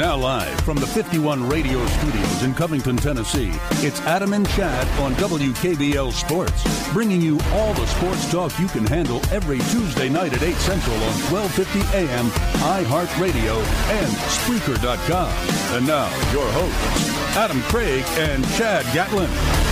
Now live from the 51 radio studios in Covington, Tennessee, it's Adam and Chad on WKBL Sports, bringing you all the sports talk you can handle every Tuesday night at 8 Central on 1250 AM, iHeartRadio, and Spreaker.com. And now, your hosts, Adam Craig and Chad Gatlin.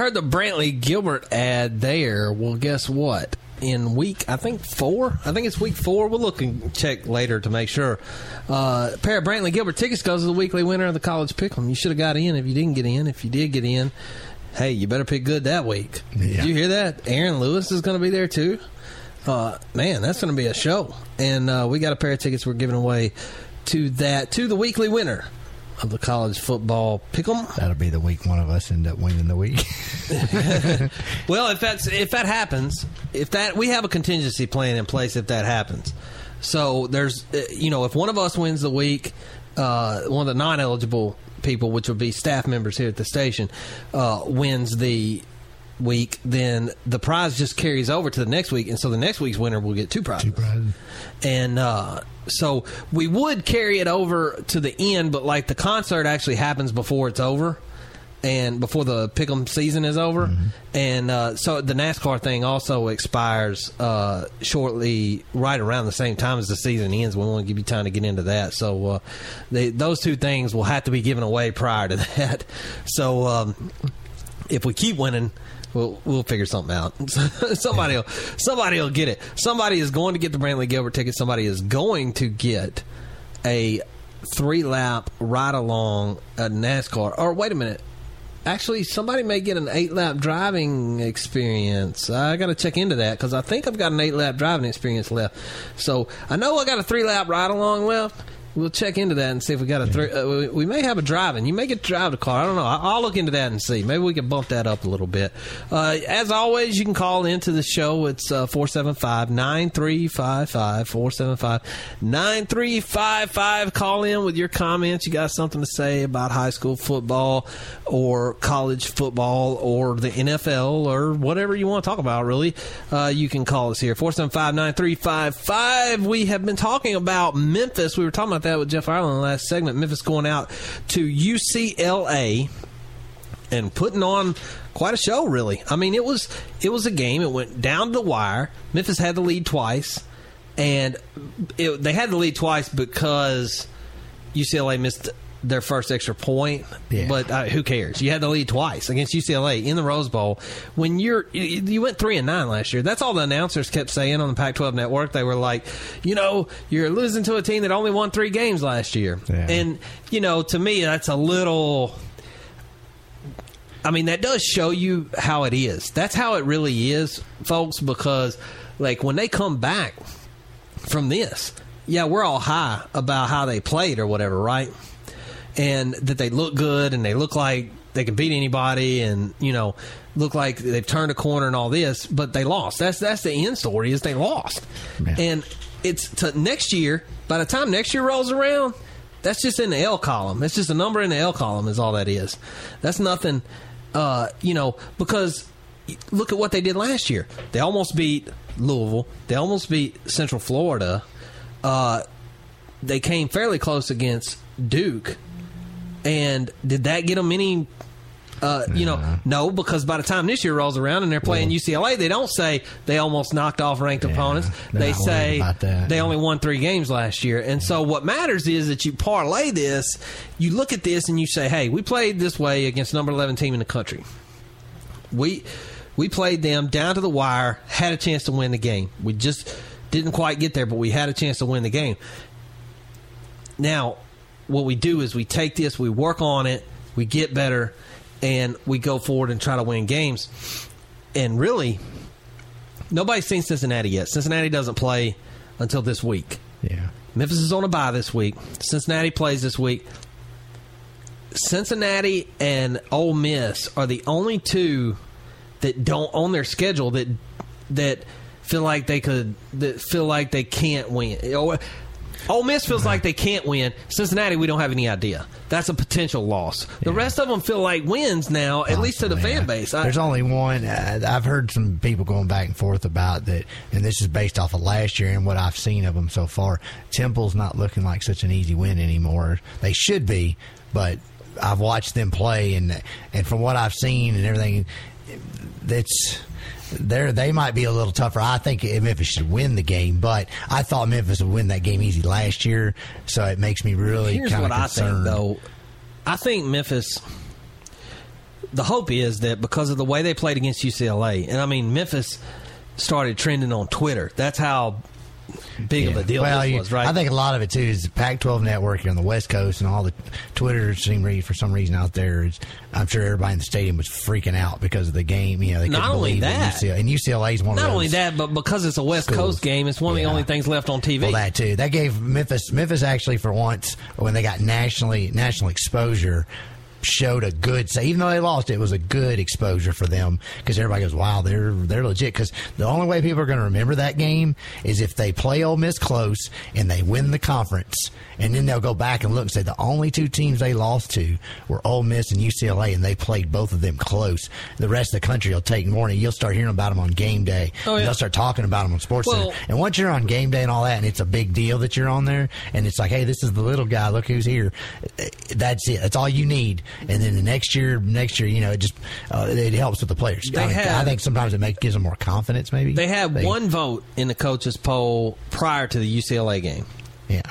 Heard the Brantley Gilbert ad there. Well, guess what? In week, I think four. I think it's week four. We'll look and check later to make sure. Uh, a pair of Brantley Gilbert tickets goes to the weekly winner of the college pick'em. You should have got in if you didn't get in. If you did get in, hey, you better pick good that week. Did you hear that? Aaron Lewis is going to be there too. Uh, man, that's going to be a show. And uh, we got a pair of tickets we're giving away to that to the weekly winner of the college football pick'em. That'll be the week one of us end up winning the week. Well, if that's if that happens, if that we have a contingency plan in place if that happens. So there's uh, you know if one of us wins the week, uh, one of the non-eligible people, which would be staff members here at the station, uh, wins the week, then the prize just carries over to the next week, and so the next week's winner will get two prizes. Two prizes. And uh, so we would carry it over to the end, but like the concert actually happens before it's over. And before the pick'em season is over, and uh, so the NASCAR thing also expires uh, shortly, right around the same time as the season ends. We want to give you time to get into that. So uh, they, those two things will have to be given away prior to that. So um, if we keep winning, we'll we'll figure something out. somebody will somebody will get it. Somebody is going to get the Brantley Gilbert ticket. Somebody is going to get a three lap ride along a NASCAR. Or wait a minute. Actually, somebody may get an eight lap driving experience. I got to check into that because I think I've got an eight lap driving experience left. So I know I got a three lap ride along left. We'll check into that and see if we got a three. Uh, we, we may have a driving. You may get to drive the car. I don't know. I, I'll look into that and see. Maybe we can bump that up a little bit. Uh, as always, you can call into the show. It's uh, 475 9355. 475 9355. Call in with your comments. You got something to say about high school football or college football or the NFL or whatever you want to talk about, really. Uh, you can call us here. 475 9355. We have been talking about Memphis. We were talking about that with Jeff Ireland last segment. Memphis going out to UCLA and putting on quite a show really. I mean it was it was a game. It went down to the wire. Memphis had the lead twice and it, they had the lead twice because ucla missed their first extra point Yeah. but uh, who cares you had the lead twice against ucla in the rose bowl when you're you, went three and nine last year that's all the announcers kept saying on the pac 12 network they were like you know you're losing to a team that only won three games last year Yeah. and you know to me that's a little I mean, that does show you how it is. That's how it really is, folks, because, like, when they come back from this, yeah, we're all high about how they played or whatever, right? And that they look good and they look like they can beat anybody and you know look like they've turned a corner and all this, but they lost. That's that's the end story is they lost, Yeah. and it's to next year. By the time next year rolls around, that's just in the L column. It's just a number in the L column is all that is. That's nothing, uh, you know, because look at what they did last year. They almost beat Louisville. They almost beat Central Florida. Uh, they came fairly close against Duke. And did that get them any? Uh, you know, no, because by the time this year rolls around and they're playing UCLA, they don't say they almost knocked off ranked Yeah, opponents. they're They not say they only won three games last year. And so what matters is that you parlay this, you look at this and you say, hey, we played this way against number 11 team in the country. We we played them down to the wire, had a chance to win the game. We just didn't quite get there, but we had a chance to win the game. Now, what we do is we take this, we work on it, we get better, and we go forward and try to win games. And really, nobody's seen Cincinnati yet. Cincinnati doesn't play until this week. Yeah. Memphis is on a bye this week. Cincinnati plays this week. Cincinnati and Ole Miss are the only two that don't on their schedule that that feel like they could that feel like they can't win. Ole Miss feels like they can't win. Cincinnati, we don't have any idea. That's a potential loss. The rest of them feel like wins now, at least to the Yeah. fan base. I- There's only one. Uh, I've heard some people going back and forth about that, and this is based off of last year and what I've seen of them so far. Temple's not looking like such an easy win anymore. They should be, but I've watched them play, and and from what I've seen and everything, that's they they might be a little tougher. I think Memphis should win the game, but I thought Memphis would win that game easy last year, so it makes me really Here's kind what of I think, though. I think Memphis. The hope is that because of the way they played against UCLA, and I mean Memphis started trending on Twitter. That's how big of a deal well, this you- was, right? I think a lot of it too is the Pac-12 network here on the West Coast and all the Twitter seem read for some reason out there. Is, I'm sure everybody in the stadium was freaking out because of the game. You know, they Not couldn't only believe that. UCLA, and UCLA is one Not of only that, but because it's a West schools. Coast game, it's one of the only things left on TV. Well, that too. That gave Memphis. Memphis actually, for once, when they got nationally national exposure, showed a good. So even though they lost, it was a good exposure for them because everybody goes, "Wow, they're they're legit." Because the only way people are going to remember that game is if they play Ole Miss close and they win the conference, and then they'll go back and look and say the only two teams they lost to were Ole Miss and UCLA, and they played both of them close. The rest of the country will take more, and you'll start hearing about them on game day. Oh, yeah. They'll start talking about them on Sports Well- And once you're on game day and all that, and it's a big deal that you're on there, and it's like, hey, this is the little guy. Look who's here. That's it. That's all you need. And then the next year, next year, you know, it just uh, it helps with the players. They I, had- I think sometimes it makes gives them more confidence. Maybe They had one vote in the coaches poll prior to the UCLA game. Yeah.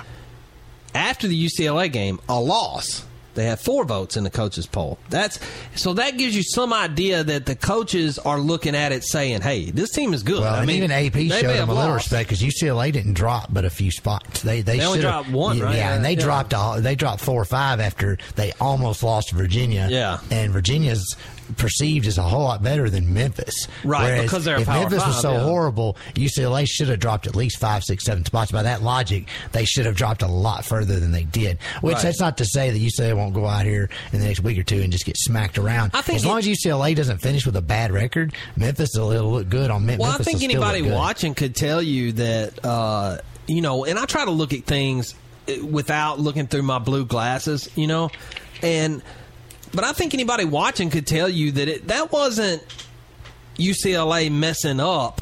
After the UCLA game, a loss. They have four votes in the coaches poll. That's so that gives you some idea that the coaches are looking at it saying, "Hey, this team is good." Well, I mean, even AP showed them a little lost. respect because UCLA didn't drop but a few spots. They they, They only dropped one, yeah, right? Yeah, and they Yeah. dropped all, they dropped four or five after they almost lost Virginia. Yeah. and Virginia's perceived as a whole lot better than Memphis. Right, Whereas because they're a if Memphis was Five, so yeah. horrible, UCLA should have dropped at least five, six, seven spots. By that logic, they should have dropped a lot further than they did. Which Right. that's not to say that UCLA won't go out here in the next week or two and just get smacked around. I think as long it- as UCLA doesn't finish with a bad record, Memphis will it'll look good on Memphis. Well, I think anybody watching could tell you that, uh, you know, and I try to look at things uh, without looking through my blue glasses, you know, and but I think anybody watching could tell you that it, that wasn't UCLA messing up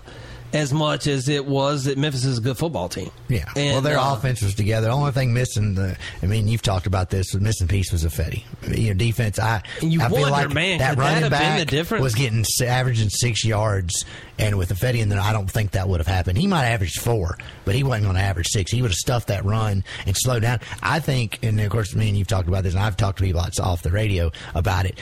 as much as it was that Memphis is a good football team. Yeah. And, well, their uh, offense was together. The only thing missing, the I mean, you've talked about this. The missing piece was Ifedi. You know, defense. I you I feel wonder, like man, that could that running back the difference? was getting averaging six yards, and with Ifedi in there, I don't think that would have happened. He might have averaged four, but he wasn't going to average six. He would have stuffed that run and slowed down. I think, and of course, me and you've talked about this, and I've talked to people off the radio about it.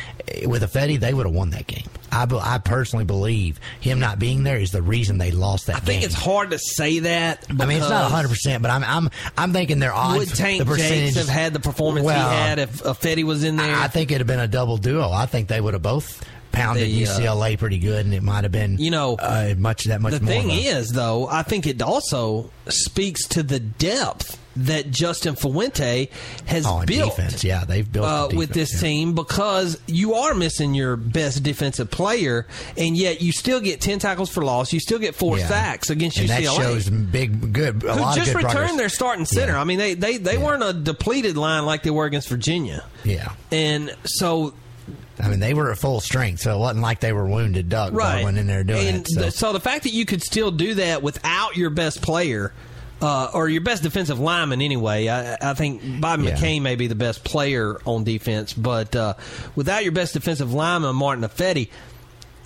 With Ifedi, they would have won that game. I, I personally believe him not being there is the reason they lost that I game. think it's hard to say that. I mean, it's not hundred percent, but I'm I'm I'm thinking they're odds. Would Tank the Jakes percentage have had the performance Well, he had if uh, Fetty was in there? I think it'd have been a double duo. I think they would have both pounded the, uh, UCLA pretty good, and it might have been You know, uh, much that much. the more thing is, though, I think it also speaks to the depth that Justin Fuente has oh, built. defense, yeah, they've built uh, the with this yeah. team because you are missing your best defensive player, and yet you still get ten tackles for loss. You still get four Yeah. sacks against and UCLA. that shows big, good, a who lot just of good returned progress. their starting center. Yeah. I mean, they they, they weren't a depleted line like they were against Virginia. Yeah. And so I mean, they were at full strength, so it wasn't like they were wounded duck right going in there doing and it. So. the- so the fact that you could still do that without your best player uh, or your best defensive lineman anyway i, I think bob Yeah. mccain may be the best player on defense but uh, without your best defensive lineman martin Ifedi,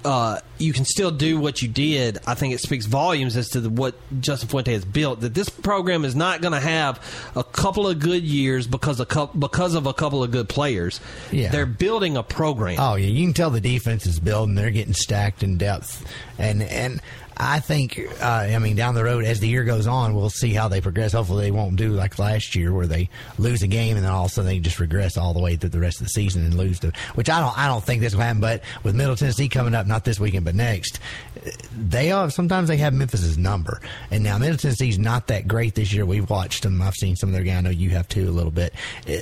uh, you can still do what you did. I think it speaks volumes as to the, what Justin Fuente has built. That this program is not going to have a couple of good years because of cou- because of a couple of good players. Yeah. They're building a program. Oh yeah, you can tell the defense is building. They're getting stacked in depth, and and I think uh, I mean down the road as the year goes on, we'll see how they progress. Hopefully, they won't do like last year where they lose a game and then all of a sudden they just regress all the way through the rest of the season and lose to. Which I don't I don't think this will happen. But with Middle Tennessee coming up, not this weekend but next, they are sometimes they have Memphis's number. And now Middle Tennessee's not that great this year. We've watched them. I've seen some of their games. I know you have too a little bit.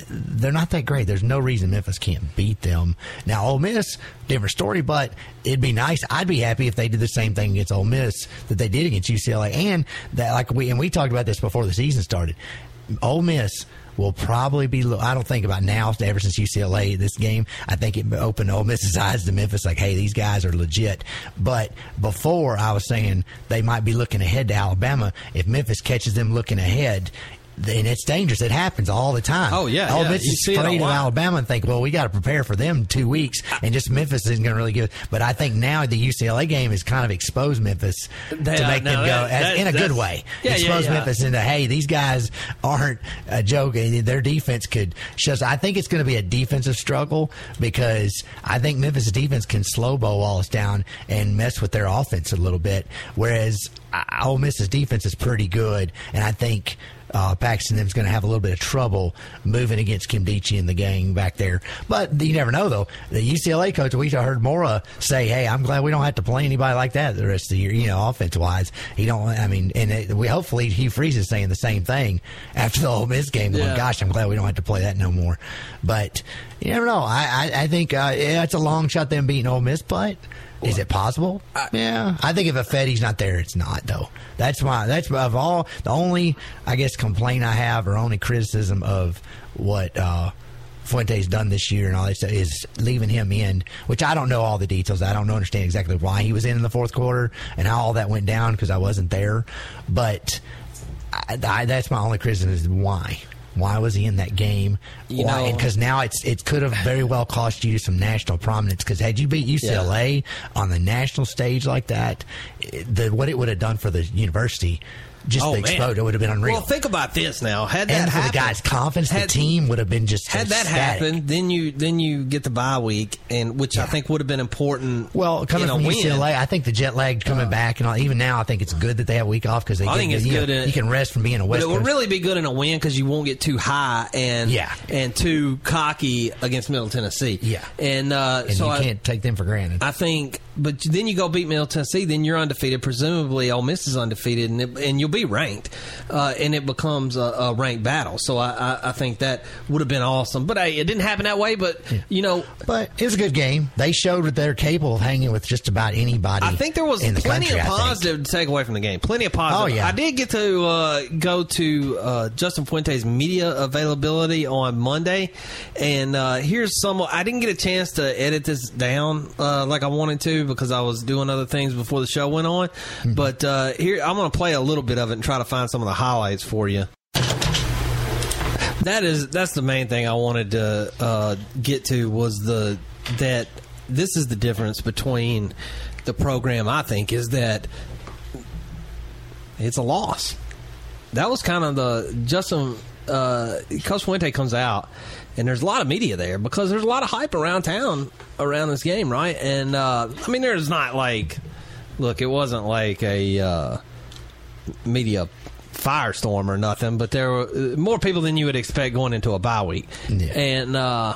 They're not that great. There's no reason Memphis can't beat them. Now Ole Miss, different story, but it'd be nice. I'd be happy if they did the same thing against Ole Miss that they did against UCLA, and that like we and we talked about this before the season started. Ole Miss will probably be. I don't think about now. Ever since UCLA this game, I think it opened Ole Miss's eyes to Memphis. Like, hey, these guys are legit. But before, I was saying they might be looking ahead to Alabama. If Memphis catches them looking ahead. Then it's dangerous. It happens all the time. Oh, yeah, Ole yeah. Miss You is see it a afraid of. Alabama and think, well, we got to prepare for them two weeks, and just Memphis isn't going to really give. But I think now the UCLA game has kind of exposed Memphis They to make them go that- as, that- in a good way. Yeah, yeah, expose yeah. Memphis into hey, these guys aren't a joke. and Their defense could show. I think it's going to be a defensive struggle because I think Memphis defense can slow Bo Wallace down and mess with their offense a little bit. Whereas uh, Ole Miss's defense is pretty good, and I think. Uh, Paxton them's going to have a little bit of trouble moving against Kim Deechie and the gang back there. But you never know, though. The UCLA coach, we heard Mora say, "Hey, I'm glad we don't have to play anybody like that the rest of the year." You know, offense wise, he don't. I mean, and it, we hopefully Hugh Freeze is saying the same thing after the Ole Miss game. Going, Yeah. gosh, I'm glad we don't have to play that no more. But you never know. I I, I think uh, yeah, it's a long shot them beating Ole Miss, but. Is it possible? yeah, I think if Ifedi's not there, it's not though. That's my that's of all the only I guess complaint I have or only criticism of what uh, Fuente's done this year and all that stuff is leaving him in, which I don't know all the details. I don't know understand exactly why he was in in the fourth quarter and how all that went down because I wasn't there. But I, I, that's my only criticism is why. Why was he in that game? You Why? know- Because now it's it could have very well cost you some national prominence. Because had you beat UCLA on the national stage like that, eh, the what it would have done for the university, just Oh, the would have been unreal. Well, think about this now. Had that and for happened, the guys' confidence, had- the team would have been just Had that happened, then you then you get the bye week, and which I think would have been important. Well, coming from win. UCLA, I think the jet lag coming back and all, even now, I think it's good that they have a week off because they I get, think it's you, know, in- you can rest from being a But West it would really be good in a win because you won't get too high and Yeah. and too cocky against Middle Tennessee. Yeah. and uh, and so you I, can't take them for granted. I think, but then you go beat Middle Tennessee, then you're undefeated. Presumably, Ole Miss is undefeated, and it, and you'll be ranked, uh, and it becomes a, a ranked battle. So I, I, I think that would have been awesome. But hey, it didn't happen that way. But you know, but it was a good game. They showed that they're capable of hanging with just about anybody. I think there was the plenty country, of positive to take away from the game. Plenty of positive. Oh, yeah. I did get to uh, go to uh, Justin Fuente's media availability on Monday, and uh, here's some. I didn't get a chance to edit this down uh, like I wanted to because I was doing other things before the show went on. Mm-hmm. But uh, here, I'm going to play a little bit of it and try to find some of the highlights for you. That is that's the main thing I wanted to uh, get to was the that this is the difference between the program. I think is that it's a loss. That was kind of the Justin uh, Coach Fuente comes out, and there's a lot of media there because there's a lot of hype around town around this game, right? And uh, I mean, there's not like, look, it wasn't like a uh, media firestorm or nothing, but there were uh, more people than you would expect going into a bye week, Yeah. and. Uh,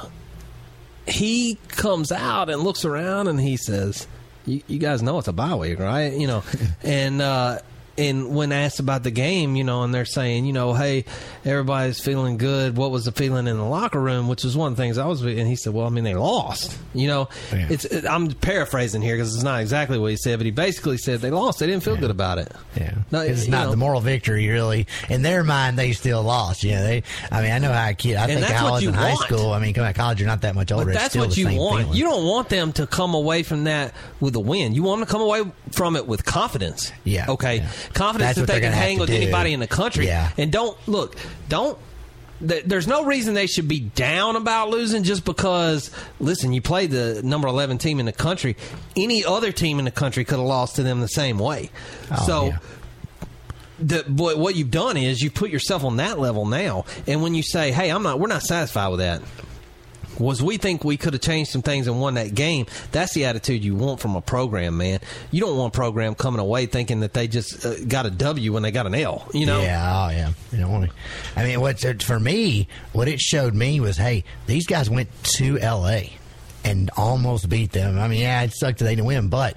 he comes out and looks around and he says, "You, you guys know it's a bye week, right? You know." and uh, and when asked about the game, you know, and they're saying, you know, hey, everybody's feeling good. What was the feeling in the locker room? Which was one of the things I was. And he said, well, I mean, they lost. You know, Yeah. it's. It, I'm paraphrasing here because it's not exactly what he said, but he basically said they lost. They didn't feel good about it. Yeah, No, it's not know. the moral victory. Really, in their mind, they still lost. Yeah, they. I mean, I know how a kid. I think how I was in high want. school. I mean, come out of college, you're not that much older. But that's what you want. feeling. You don't want them to come away from that with a win. You want them to come away from it with confidence. Yeah, Okay. yeah. Confidence that they can hang with do. anybody in the country. Yeah. And don't look. Don't. There's no reason they should be down about losing just because. Listen, you played the number eleven team in the country. Any other team in the country could have lost to them the same way. Oh, so yeah. the, what, what you've done is you've put yourself on that level now. And when you say, "Hey, I'm not," we're not satisfied with that. Was we think we could have changed some things and won that game? That's the attitude you want from a program, man. You don't want a program coming away thinking that they just uh, got a W when they got an L. You know? Yeah, oh yeah. You don't want to. I mean, what's it, for me? What it showed me was, hey, these guys went to L.A. and almost beat them. I mean, yeah, it sucked that they didn't win, but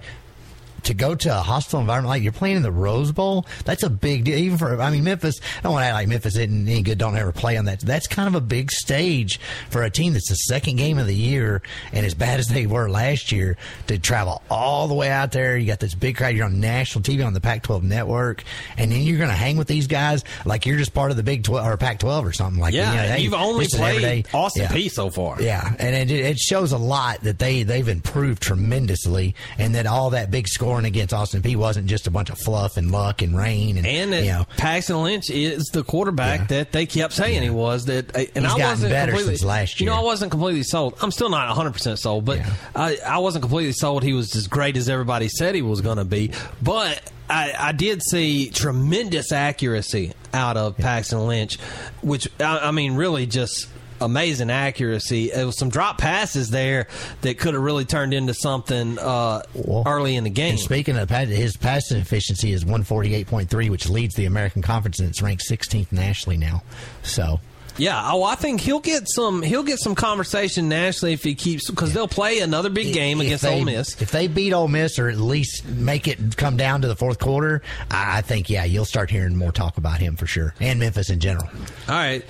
to go to a hostile environment like you're playing in the Rose Bowl, that's a big deal. Even for, I mean, Memphis. I don't want to act like Memphis isn't any good. Don't ever play on that. That's kind of a big stage for a team that's the second game of the year, and as bad as they were last year, to travel all the way out there. You got this big crowd. You're on national TV on the Pac-12 network, and then you're going to hang with these guys like you're just part of the Big 12 or Pac-12 or something like Yeah, that. you know, you've only this is everyday- played Austin Yeah. Peay so far. Yeah, and it, it shows a lot that they they've improved tremendously, and that all that big scoring against Austin Peay wasn't just a bunch of fluff and luck and rain and, And you know. Paxton Lynch is the quarterback Yeah. that they kept saying he was. That uh, and He's I wasn't better completely, since last You know. I wasn't completely sold. I'm still not 100 percent sold, but Yeah. I, I wasn't completely sold. He was as great as everybody said he was going to be. But I, I did see tremendous accuracy out of Paxton Lynch, which I, I mean, really just. Amazing accuracy. It was some drop passes there that could have really turned into something uh, Well, early in the game. And speaking of his passing efficiency is 148.3, which leads the American Conference, and it's ranked 16th nationally now. So Yeah, oh, I think he'll get some. He'll get some conversation nationally if he keeps because they'll play another big game if against they, Ole Miss. If they beat Ole Miss or at least make it come down to the fourth quarter, I I think yeah, you'll start hearing more talk about him for sure, and Memphis in general. All right,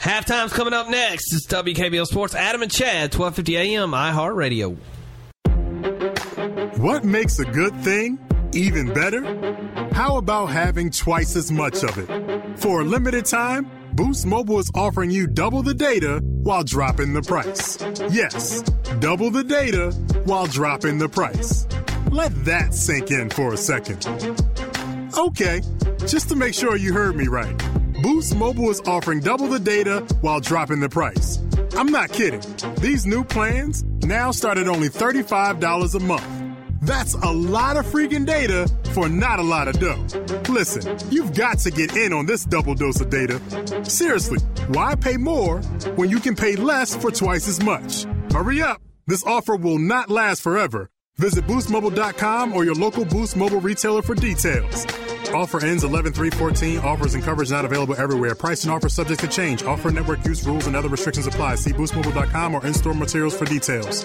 halftime's coming up next. It's WKBL Sports. Adam and Chad, twelve fifty AM, iHeartRadio. What makes a good thing even better? How about having twice as much of it? For a limited time, Boost Mobile is offering you double the data while dropping the price. Yes, double the data while dropping the price. Let that sink in for a second. Okay, just to make sure you heard me right. Boost Mobile is offering double the data while dropping the price. I'm not kidding. These new plans now start at only $35 a month. That's a lot of freaking data for not a lot of dough. Listen, you've got to get in on this double dose of data. Seriously, why pay more when you can pay less for twice as much? Hurry up. This offer will not last forever. Visit boostmobile.com or your local Boost Mobile retailer for details. Offer ends 11 314. Offers and coverage not available everywhere. Price and offer subject to change. Offer network use rules and other restrictions apply. See boostmobile.com or in store materials for details.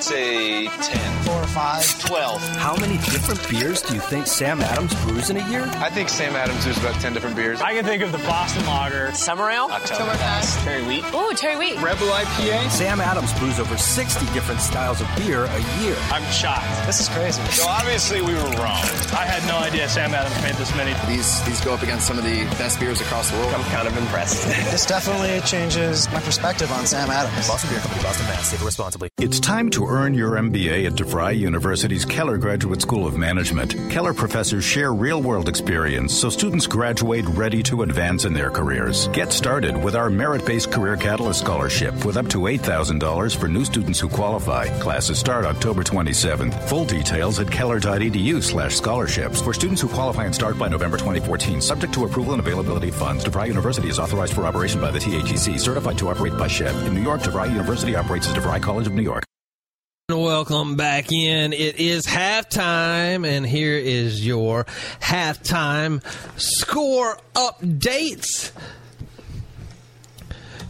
I'd say 10. 4 or 5. 12. How many different beers do you think Sam Adams brews in a year? I think Sam Adams brews about 10 different beers. I can think of the Boston Lager, Summer Ale, Oktoberfest. Cherry Wheat. Ooh, Cherry Wheat. Rebel IPA. Sam Adams brews over 60 different styles of beer a year. I'm shocked. This is crazy. So obviously we were wrong. I had no idea Sam Adams made this many. These these go up against some of the best beers across the world. I'm kind of impressed. This definitely changes my perspective on Sam Adams. Boston Beer Company, Boston, Mass. Save responsibly. It's time to earn your MBA at DeVry University's Keller Graduate School of Management. Keller professors share real world experience so students graduate ready to advance in their careers. Get started with our merit based Career Catalyst Scholarship with up to $8,000 for new students who qualify. Classes start October 27th. Full details at keller.edu slash scholarships. For students who qualify and start by November 2014, subject to approval and availability of funds, DeVry University is authorized for operation by the THEC, certified to operate by SCHEV. In New York, DeVry University operates as DeVry College of New York. Welcome back in. It is halftime, and here is your halftime score updates.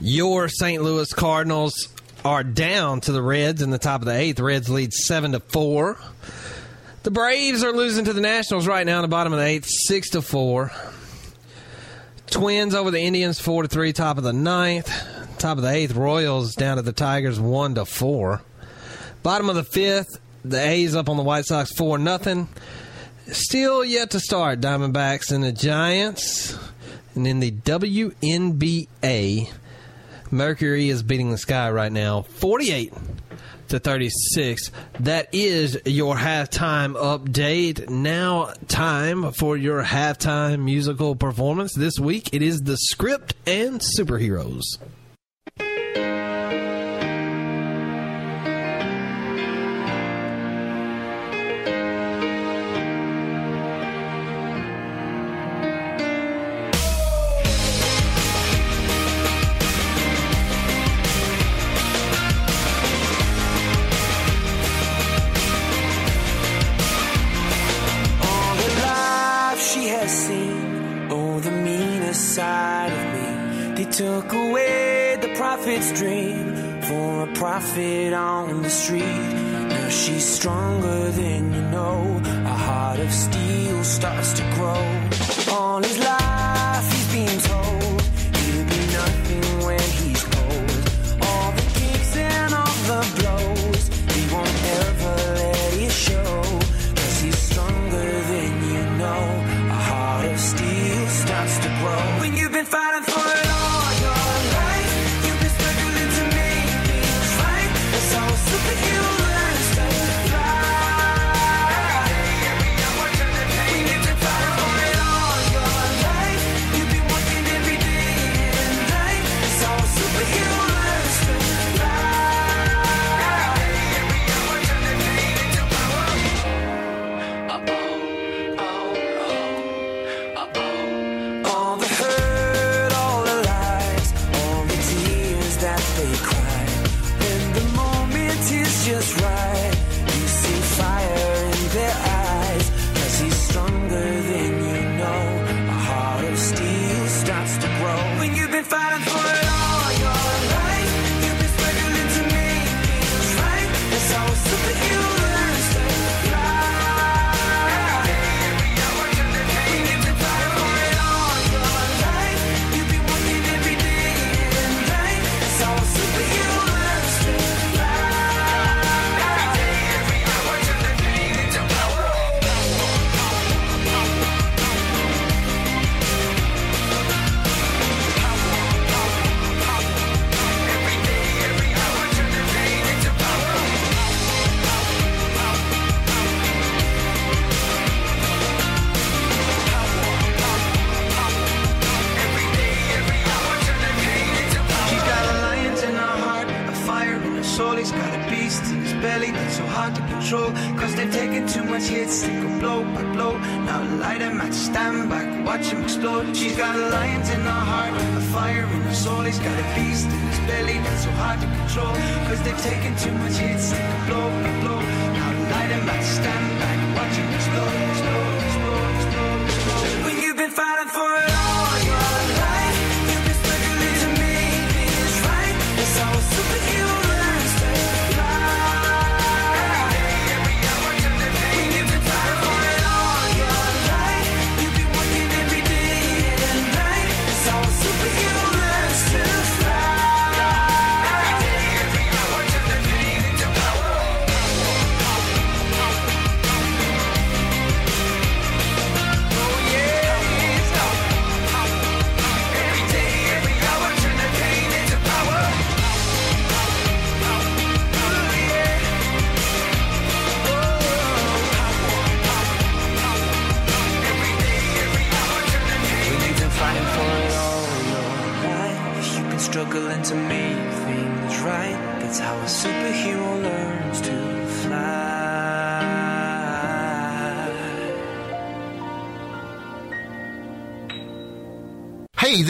Your St. Louis Cardinals are down to the Reds in the top of the eighth. The Reds lead seven to four. The Braves are losing to the Nationals right now in the bottom of the eighth, six to four. Twins over the Indians, four to three, top of the ninth. Top of the eighth, Royals down to the Tigers, one to four. Bottom of the fifth, the A's up on the White Sox 4 nothing. Still yet to start, Diamondbacks and the Giants. And in the WNBA, Mercury is beating the sky right now 48 to 36. That is your halftime update. Now, time for your halftime musical performance. This week, it is the script and superheroes. prophet on the street. Now she's stronger than you know. A heart of steel starts to grow. All his life.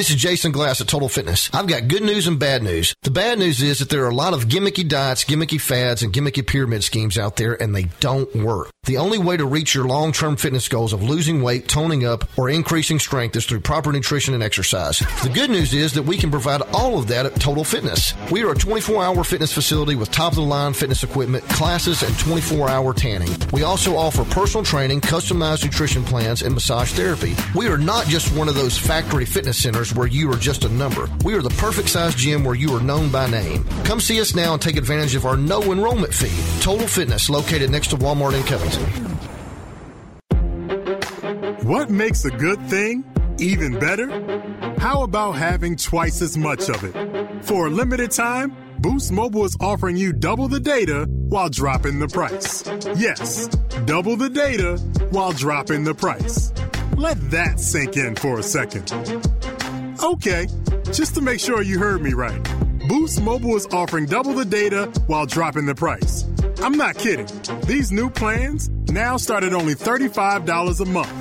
This is Jason Glass at Total Fitness. I've got good news and bad news. The bad news is that there are a lot of gimmicky diets, gimmicky fads, and gimmicky pyramid schemes out there, and they don't work. The only way to reach your long term fitness goals of losing weight, toning up, or increasing strength is through proper nutrition and exercise. The good news is that we can provide all of that at Total Fitness. We are a 24 hour fitness facility with top of the line fitness equipment, classes, and 24 hour tanning. We also offer personal training, customized nutrition plans, and massage therapy. We are not just one of those factory fitness centers where you are just a number. We are the perfect size gym where you are known by name. Come see us now and take advantage of our no enrollment fee. Total Fitness, located next to Walmart in Covington. What makes a good thing even better? How about having twice as much of it? For a limited time, Boost Mobile is offering you double the data while dropping the price. Yes, double the data while dropping the price. Let that sink in for a second. Okay, just to make sure you heard me right. Boost Mobile is offering double the data while dropping the price. I'm not kidding. These new plans now start at only $35 a month.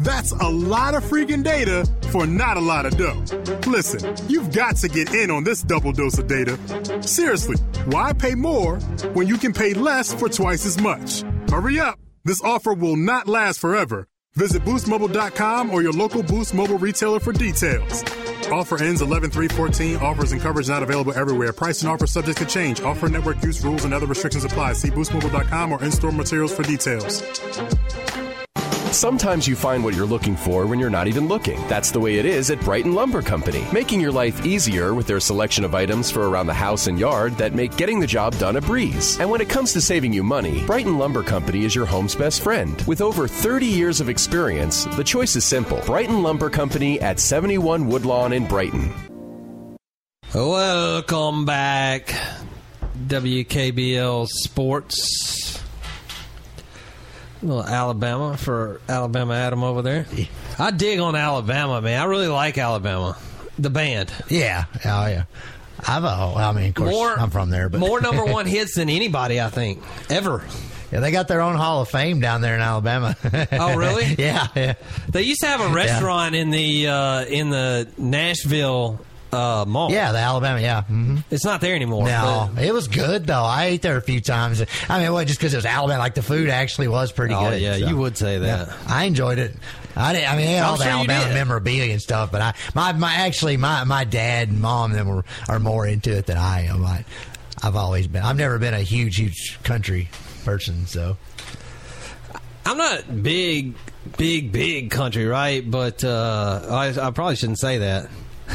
That's a lot of freaking data for not a lot of dough. Listen, you've got to get in on this double dose of data. Seriously, why pay more when you can pay less for twice as much? Hurry up. This offer will not last forever. Visit boostmobile.com or your local Boost Mobile retailer for details. Offer ends 11 314. Offers and coverage not available everywhere. Price and offer subject to change. Offer network use rules and other restrictions apply. See boostmobile.com or in store materials for details. Sometimes you find what you're looking for when you're not even looking. That's the way it is at Brighton Lumber Company, making your life easier with their selection of items for around the house and yard that make getting the job done a breeze. And when it comes to saving you money, Brighton Lumber Company is your home's best friend. With over 30 years of experience, the choice is simple. Brighton Lumber Company at 71 Woodlawn in Brighton. Welcome back, WKBL Sports. A little Alabama for Alabama Adam over there. I dig on Alabama, man. I really like Alabama, the band. Yeah, oh yeah. I've, uh, I mean, of course, More- I'm from there, but More number one hits than anybody, I think, ever. Yeah, they got their own Hall of Fame down there in Alabama. Oh, really? yeah, yeah. They used to have a restaurant in the uh, in the Nashville uh, mall. Yeah, the Alabama. Yeah, hmm It's not there anymore. No, it was good though. I ate there a few times. I mean, well, just because it was Alabama, like the food actually was pretty Oh, good. yeah, so. you would say that. Yeah, I enjoyed it. I didn't. I mean, they had I'm all the sure Alabama memorabilia and stuff, but I, my, my, actually, my, my dad and mom them were are more into it than I am. I, I've always been. I've never been a huge, huge country person. So I'm not big, big, big country, right? But uh, I, I probably shouldn't say that.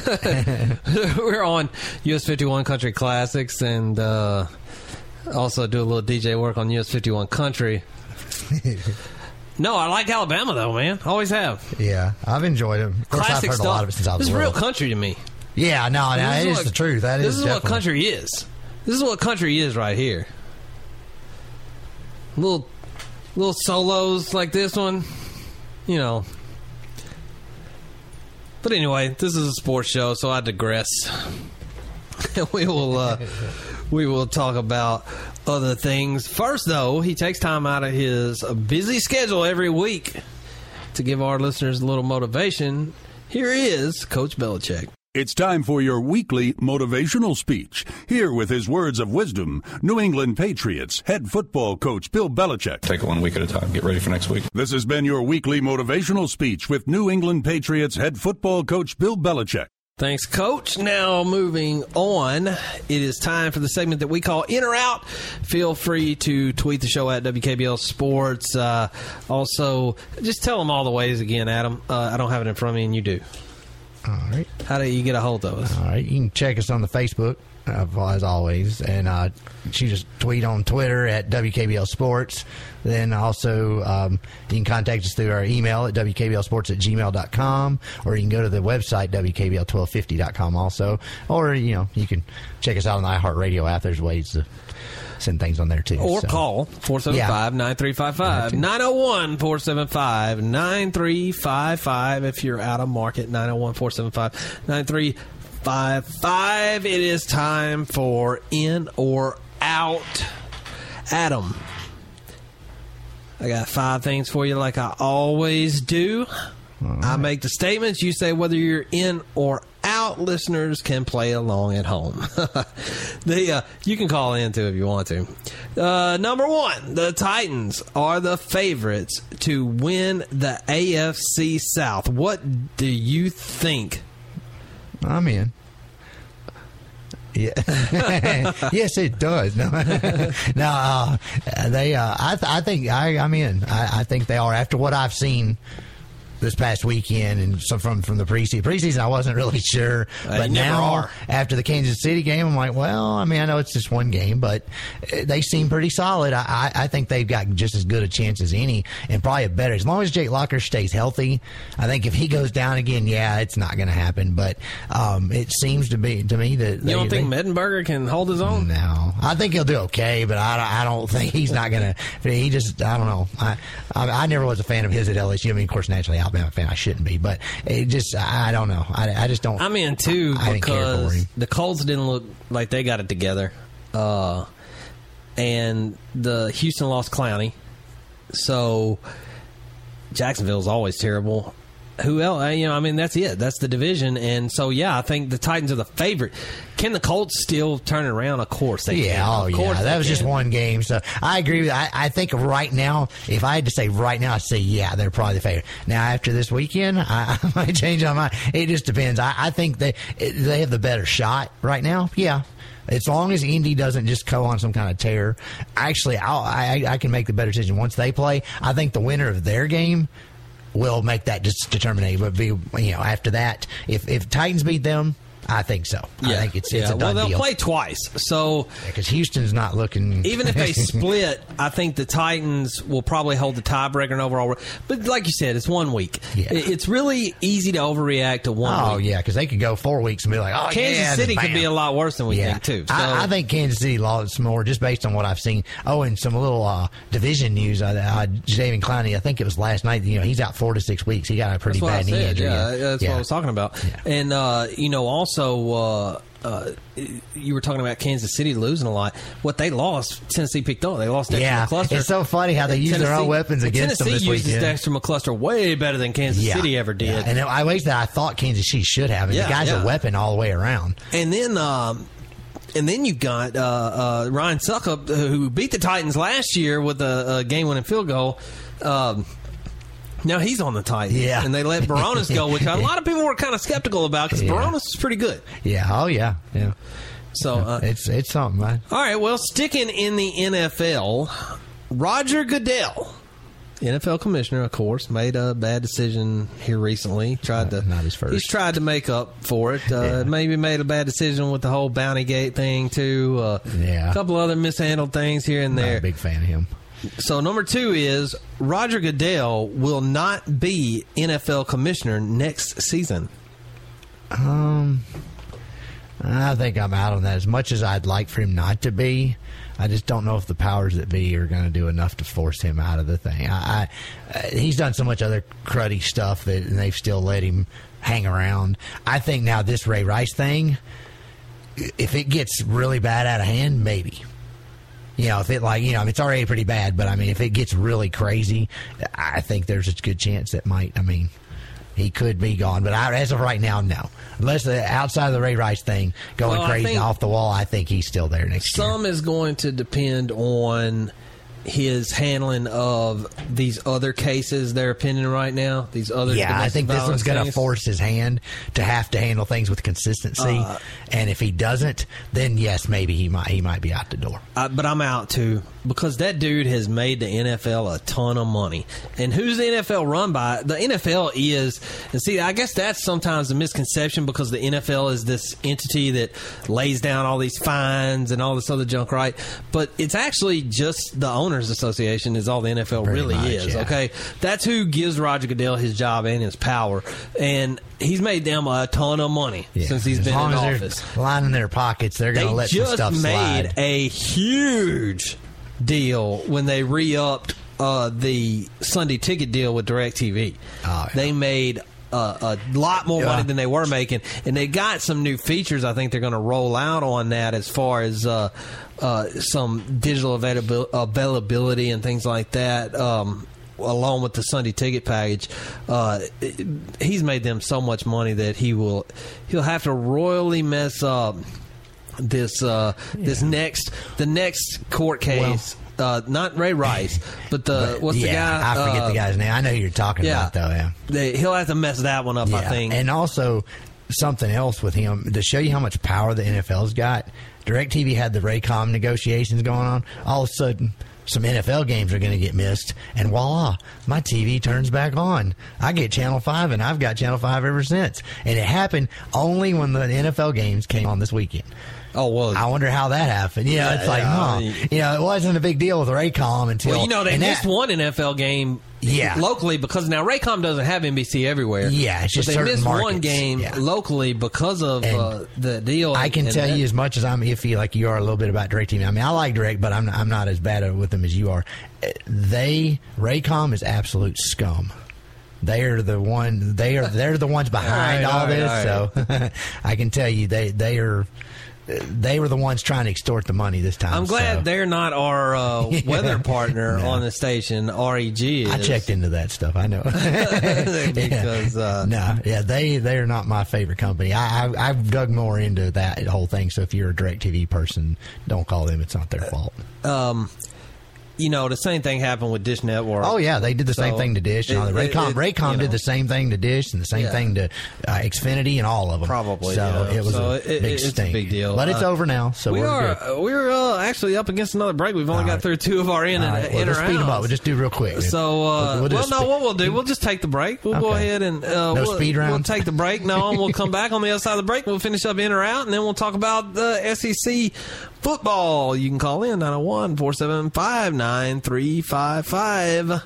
We're on US 51 Country Classics and uh, also do a little DJ work on US 51 Country. no, I like Alabama though, man. Always have. yeah, I've enjoyed it. Of course, Classic I've heard stuff. a lot of it since I was a kid. this is real little. country to me. Yeah, no, no, This it is is what- the truth. That this is is what definitely- country is. This is what country is right here. Little little solos like this one, you know. But anyway, this is a sports show, so I digress. we will uh, we will talk about other things. First, though, he takes time out of his busy schedule every week to give our listeners a little motivation. Here is Coach Belichick. It's time for your weekly motivational speech. Here with his words of wisdom, New England Patriots head football coach Bill Belichick. Take it one week at a time. Get ready for next week. This has been your weekly motivational speech with New England Patriots head football coach Bill Belichick. Thanks, Coach. Now, moving on, it is time for the segment that we call In or Out. Feel free to tweet the show at WKBL Sports. Uh, also, just tell them all the ways again, Adam. Uh, I don't have it in front of me, and you do. All right. How do you get a hold of us? All right, you can check us on the Facebook uh, as always, and uh, shoot us tweet on Twitter at WKBL Sports. Then also um, you can contact us through our email at WKBLSports at gmail.com, or you can go to the website WKBL1250.com also, or you know you can check us out on the iHeartRadio app. There's ways to send things on there too. Or so. call 475 9355. 901 475 9355. If you're out of market, 901 475 9355. It is time for In or Out. Adam, I got five things for you like I always do. I make the statements. You say whether you're in or out. Listeners can play along at home. the uh, you can call in too if you want to. Uh, number one, the Titans are the favorites to win the AFC South. What do you think? I'm in. Yeah. yes, it does. No, no. Uh, they. Uh, I. Th- I think I. I'm in. I, I think they are. After what I've seen this past weekend and some from from the preseason. Preseason, I wasn't really sure, but never now are. after the Kansas City game, I'm like, well, I mean, I know it's just one game, but uh, they seem pretty solid. I, I, I think they've got just as good a chance as any, and probably a better. As long as Jake Locker stays healthy, I think if he goes down again, yeah, it's not going to happen. But um, it seems to be to me that You don't think Mettenberger can hold his own? No, I think he'll do okay, but I, I don't think he's not going to. He just, I don't know. I, I I never was a fan of his at LSU. I mean, of course, naturally Alabama fan, I shouldn't be, but it just, I, I don't know. I, I just don't. I'm in too I for because the Colts didn't look like they got it together, uh, and the Houston lost Clowney, so Jacksonville's always terrible. Who else? uh, You know, I mean, that's it. That's the division, and so yeah, I think the Titans are the favorite. Can the Colts still turn it around? Of course they yeah, can. oh of yeah, that was just one game. So I agree with. I, I think right now, if I had to say right now, I'd say yeah, they're probably the favorite. Now after this weekend, I, I might change my mind. It just depends. I, I think they they have the better shot right now. Yeah. As long as Indy doesn't just go on some kind of tear, actually, I'll, I I can make the better decision once they play. I think the winner of their game will make that determination. But be you know after that, if if Titans beat them, I think so. I think it's it's yeah. a well, they'll deal. play twice, so because Houston's not looking. even if they split, I think the Titans will probably hold the tiebreaker and overall. But like you said, it's one week. Yeah. It's really easy to overreact to one Oh week. yeah, because they could go four weeks and be like, oh Kansas yeah, City could be a lot worse than we yeah. think too. So, I, I think Kansas City lost more just based on what I've seen. Oh, and some little uh, division news. Uh, uh, Jadeveon Clowney, I think it was last night. You know, he's out four to six weeks. He got a pretty I bad knee injury. Yeah, that's yeah. what I was talking about. And uh, you know, also. Uh, uh, you were talking about Kansas City losing a lot. What they lost, Tennessee picked up. They lost Dexter Yeah, McCluster. it's so funny how they use their own weapons against them Tennessee this uses weekend. Dexter McCluster way better than Kansas Yeah. City ever did. Yeah. And I always that I thought Kansas City should have. And Yeah, the guy's a weapon all the way around. And then, um, and then you got uh, uh, Ryan Succop, who beat the Titans last year with a, a game-winning field goal. Um, now he's on the Titans, Yeah. and they let Bironas go, which a lot of people were kind of skeptical about because Yeah. Bironas is pretty good. Yeah. Oh yeah. Yeah. So, uh, it's it's something, man. all right, well, sticking in the NFL, Roger Goodell. NFL commissioner, of course, made a bad decision here recently. Tried to not his first. He's tried to make up for it. Uh, Maybe made a bad decision with the whole Bounty Gate thing too. Uh, Yeah. a couple other mishandled things here and there. a big fan of him. So number two is Roger Goodell will not be NFL commissioner next season. Um, I think I'm out on that. As much as I'd like for him not to be, I just don't know if the powers that be are going to do enough to force him out of the thing. I, I uh, he's done so much other cruddy stuff that and they've still let him hang around. I think now this Ray Rice thing, if it gets really bad out of hand, maybe. You know, if it like you know, it's already pretty bad, but I mean, if it gets really crazy, I think there's a good chance that might. I mean, he could be gone, but I, as of right now, no. Unless the outside of the Ray Rice thing going Well, crazy off the wall, I think he's still there next year. Some is going to depend on his handling of these other cases they're pending right now. These other Yeah, I think this one's going to force his hand to have to handle things with consistency, Uh, and if he doesn't, then yes, maybe he might he might be out the door. I, but I'm out too because that dude has made the NFL a ton of money. And who's the NFL run by? The NFL is, and see, I guess that's sometimes a misconception because the NFL is this entity that lays down all these fines and all this other junk, right? But it's actually just the owners' association is all the NFL Pretty really much, is. yeah. Okay, that's who gives Roger Goodell his job and his power, and he's made them a ton of money Yeah. since he's as been long in as office they're lining their pockets, they're going to let some just stuff made slide. a huge deal when they re-upped uh, the Sunday ticket deal with DirecTV. They made uh, a lot more Yeah. money than they were making, and they got some new features. I think they're going to roll out on that as far as uh, uh, some digital availabil- availability and things like that. Um, along with the Sunday ticket package, uh, it- he's made them so much money that he will he'll have to royally mess up this uh, this next the next court case. uh, not Ray Rice, but the what's the guy? I forget uh, the guy's name. I know who you're talking yeah. about, though. Yeah. They, he'll have to mess that one up, I think. And also something else with him to show you how much power the NFL's got. DirecTV had the Raycom negotiations going on. All of a sudden, some NFL games are going to get missed, and voila, my TV turns back on. I get Channel Five, and I've got Channel Five ever since. And it happened only when the NFL games came on this weekend. Oh well, I wonder how that happened. You know, Yeah, it's like, yeah, huh? I mean- you know, it wasn't a big deal with Raycom until well, you know, they and missed that- one NFL game Yeah. locally because now Raycom doesn't have NBC everywhere. Yeah, it's but just they certain missed one game Yeah. locally because of uh, the deal. I can tell that- you as much as I'm iffy, like you are a little bit about DirecTV. I mean, I like Direct, but I'm not, I'm not as bad with them as you are. Uh, They Raycom is absolute scum. They are the one. They are they're the ones behind All all, right, this. all right, So I can tell you, they they are. They were the ones trying to extort the money this time. I'm glad so. they're not our uh, Yeah. weather partner No. on the station. Reg is. I checked into that stuff. I know because uh, no, yeah, they they are not my favorite company. I, I I've dug more into that whole thing. So if you're a Directv person, don't call them. It's not their fault. um, you know, the same thing happened with Dish Network. Oh yeah, they did the same thing to Dish. And all the it- Raycom it- Raycom you did the same thing to Dish and the same Yeah. thing to uh, Xfinity and all of them. Probably, So yeah. it was So a it- big it's a big deal. But it's Uh, over now, so we we're are good. we're uh, actually up against another break. We've only got through two of our in All and right, well, in let's speed up. We'll just do real quick. So, uh, We'll- we'll well, no, what we'll do, we'll just take the break. We'll go ahead and uh, No we'll, speed round? We'll take the break. No, and we'll come back on the other side of the break. We'll finish up in or out, and then we'll talk about the SEC football. You can call in 901 475 9355.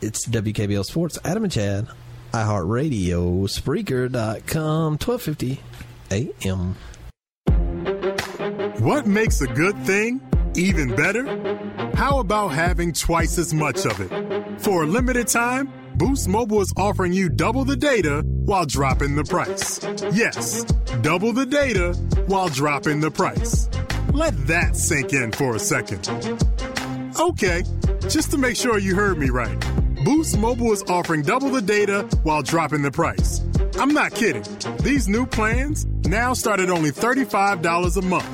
It's WKBL Sports, Adam and Chad, iHeartRadio, Spreaker.com, 1250 AM. What makes a good thing even better? How about having twice as much of it? For a limited time, Boost Mobile is offering you double the data while dropping the price. Yes, double the data while dropping the price. Let that sink in for a second. Okay, just to make sure you heard me right. Boost Mobile is offering double the data while dropping the price. I'm not kidding. These new plans now start at only $35 a month.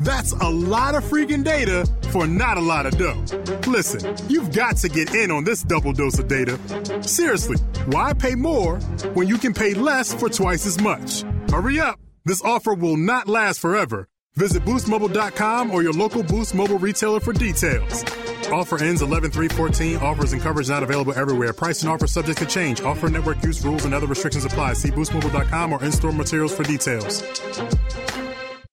That's a lot of freaking data for not a lot of dough. Listen, you've got to get in on this double dose of data. Seriously, why pay more when you can pay less for twice as much? Hurry up. This offer will not last forever. Visit boostmobile.com or your local Boost Mobile retailer for details. Offer ends 11 314. Offers and coverage not available everywhere. Price and offer subject to change. Offer network use rules and other restrictions apply. See boostmobile.com or in store materials for details.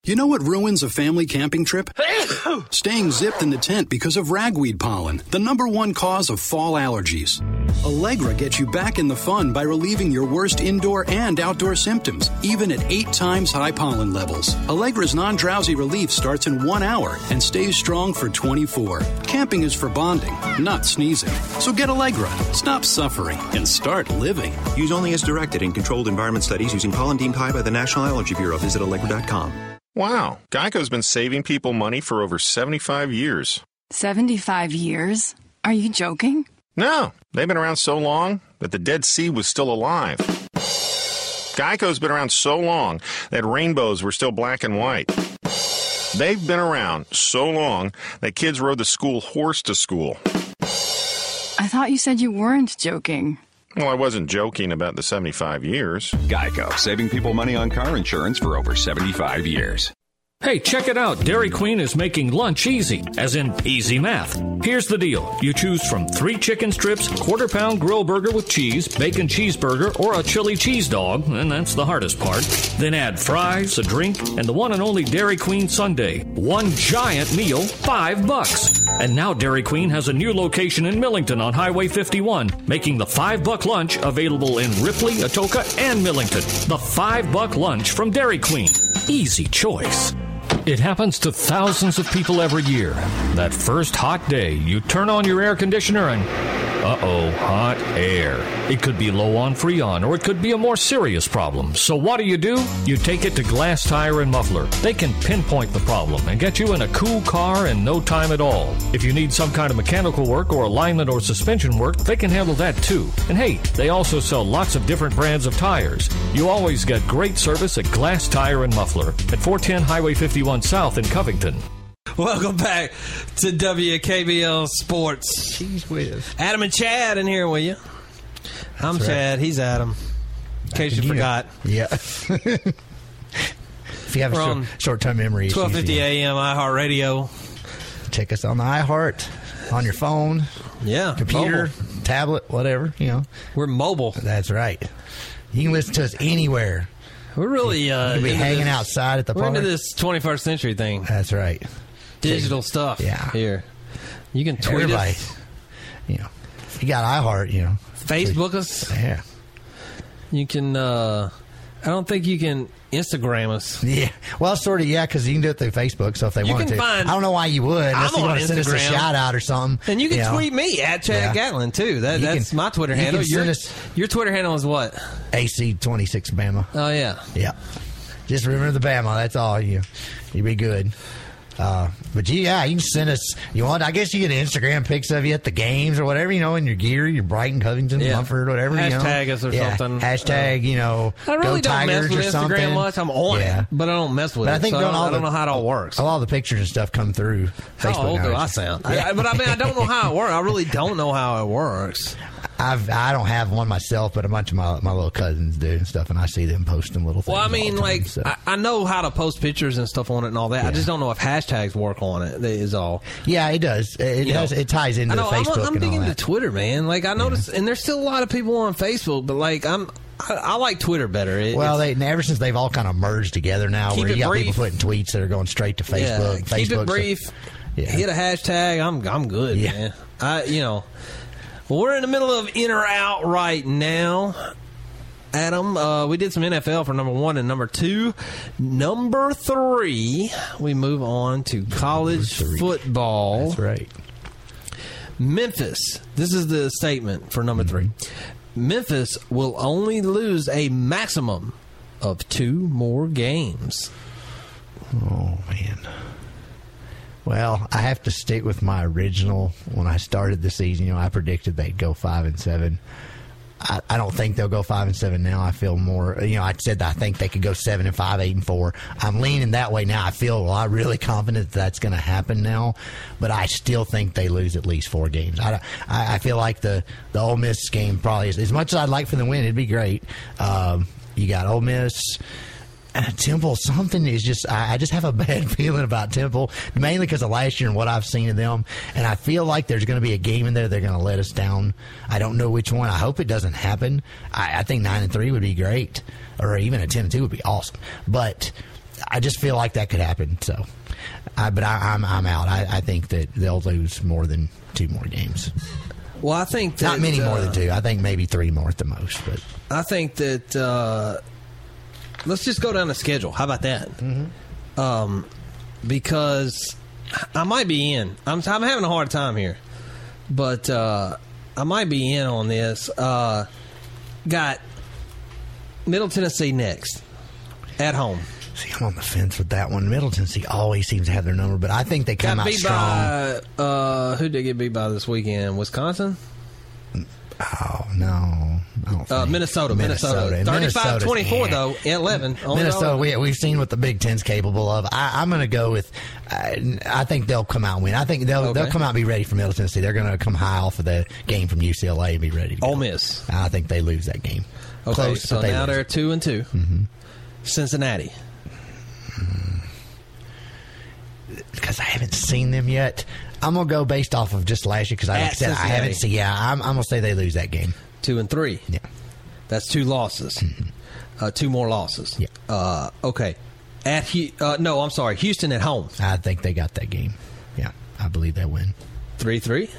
You know what ruins a family camping trip? Staying zipped in the tent because of ragweed pollen, the number one cause of fall allergies. Allegra gets you back in the fun by relieving your worst indoor and outdoor symptoms, even at eight times high pollen levels. Allegra's non drowsy relief starts in one hour and stays strong for 24. Camping is for bonding, not sneezing. So get Allegra, stop suffering, and start living. Use only as directed in controlled environment studies using pollen deemed high by the National Allergy Bureau. Visit Allegra.com. Wow, Geico's been saving people money for over 75 years. 75 years? Are you joking? No, they've been around so long that the Dead Sea was still alive. Geico's been around so long that rainbows were still black and white. They've been around so long that kids rode the school horse to school. I thought you said you weren't joking. Well, I wasn't joking about the 75 years. Geico, saving people money on car insurance for over 75 years. Hey, check it out. Dairy Queen is making lunch easy, as in easy math. Here's the deal you choose from three chicken strips, quarter pound grill burger with cheese, bacon cheeseburger, or a chili cheese dog, and that's the hardest part. Then add fries, a drink, and the one and only Dairy Queen Sundae. One giant meal, five bucks. And now Dairy Queen has a new location in Millington on Highway 51, making the five buck lunch available in Ripley, Atoka, and Millington. The five buck lunch from Dairy Queen. Easy choice. It happens to thousands of people every year. That first hot day, you turn on your air conditioner and Uh oh, hot air. It could be low on Freon, or it could be a more serious problem. So what do you do? You take it to Glass Tire and Muffler. They can pinpoint the problem and get you in a cool car in no time at all. If you need some kind of mechanical work or alignment or suspension work, they can handle that too. And hey, they also sell lots of different brands of tires. You always get great service at Glass Tire and Muffler at 410 Highway 51 South in Covington. Welcome back to WKBL Sports. She's with Adam and Chad in here with you. I'm That's right. Chad. He's Adam. In case you Again. forgot. Yeah. if you have a We're short, on short-term memory 12:50 you know, a.m. iHeartRadio. check us on the iHeart on your phone, Yeah, computer, mobile. tablet, whatever. You know, we're mobile. That's right. You can listen to us anywhere. We're really uh, be hanging this- outside at the We're park. into this 21st century thing. That's right. Digital stuff. Yeah. Here, you can tweet Everybody, us, you know, you got iHeart, you know, Facebook us. yeah, You can. uh I don't think you can Instagram us. yeah. Well, sort of, yeah, because you can do it through Facebook. So if they You can to, find- I don't know why you would. Unless I'm you want to send us a shout out or something. And you can know. tweet me at Chad Yeah. Gatlin too. That, that's can- my Twitter handle. Your, us- your Twitter handle is what? AC twenty six Bama. Oh yeah. Yeah. Just remember the Bama. That's all. You you be good. Uh, but you, yeah, you can send us. You want? I guess you get Instagram pics of you at the games or whatever. You know, in your gear, your Brighton, Covington, Yeah. Munford, whatever. you know. Hashtag us or Yeah, something. Hashtag. you know. I really go don't mess with Instagram something. much. I'm on Yeah. it, but I don't mess with But it. I think so I doing don't, all I don't the- know how it oh, all works. A lot of the pictures and stuff come through Facebook. How old do I sound? Yeah. I, but I mean, I don't know how it works. I really don't know how it works. I've I don't have one myself, but a bunch of my my little cousins do and stuff, and I see them posting little things. Well, I all the mean, time, like so. I, I know how to post pictures and stuff on it and all that. I just don't know if hashtags work on it. that Is all. yeah, it does. It, You know, it ties into I know. Facebook I'm, I'm and big all into that. Twitter, man. Like I noticed, and there's still a lot of people on Facebook, but like I'm, I, I like Twitter better. It, Well, they ever since they've all kind of merged together now, Keep where you got brief. people putting tweets that are going straight to yeah, Facebook. keep Facebook it brief. Yeah. Hit a hashtag. I'm I'm good, Yeah. man. I you know, well, we're in the middle of in or out right now. Adam, uh, we did some NFL for number one and number two. Number three, we move on to college football. That's right. Memphis. This is the statement for number three. Memphis will only lose a maximum of two more games. Oh man. Well, I have to stick with my original. When I started the season, you know, I predicted they'd go five and seven. I, I don't think they'll go five and seven now. I feel more. You know, I said I think they could go seven and five, eight and four. I'm leaning that way now. I feel a lot really confident that that's going to happen now, but I still think they lose at least four games. I, I, I feel like the the Ole Miss game probably is as much as I'd like for them to win. It'd be great. Um, you got Ole Miss. Uh, Temple, something is just, I, I just have a bad feeling about Temple, mainly because of last year and what I've seen of them. And I feel like there's going to be a game in there they're going to let us down. I don't know which one. I hope it doesn't happen. I, I think 9 and 3 would be great, or even a 10 and 2 would be awesome. But I just feel like that could happen. So, I, but I, I'm, I'm out. I, I think that they'll lose more than two more games. Well, I think that, Not many more uh, than two. I think maybe three more at the most. But I think that uh, let's just go down the schedule. How about that? Mm-hmm. Um, because I might be in. I'm, I'm having a hard time here, but uh, I might be in on this. Uh, got Middle Tennessee next at home. See, I'm on the fence with that one. Middle Tennessee always seems to have their number, but I think they come Got out beat strong. by uh, who did they get beat by this weekend? Wisconsin, Oh no, uh, think. Minnesota, Minnesota. And 35-24 yeah. though. at Eleven. on Minnesota, road. we, we've seen what the Big Ten's capable of. I, I'm going to go with. I, I think they'll come out and win. I think they'll they'll come out and be ready for Middle Tennessee. They're going to come high off of the game from UCLA and be ready. To Ole go. Miss. I think they lose that game. Okay, Close, so they now lose. they're two and 2 Mm-hmm. Cincinnati. because I haven't seen them yet. I'm gonna go based off of just last year because I, like I said I haven't seen. Yeah, I'm, I'm gonna say they lose that game. Two and three. Yeah, That's two losses. Uh, two more losses. Yeah. Uh, okay. At uh, no, I'm sorry. Houston at home. I think they got that game. Yeah, I believe they win. Three three.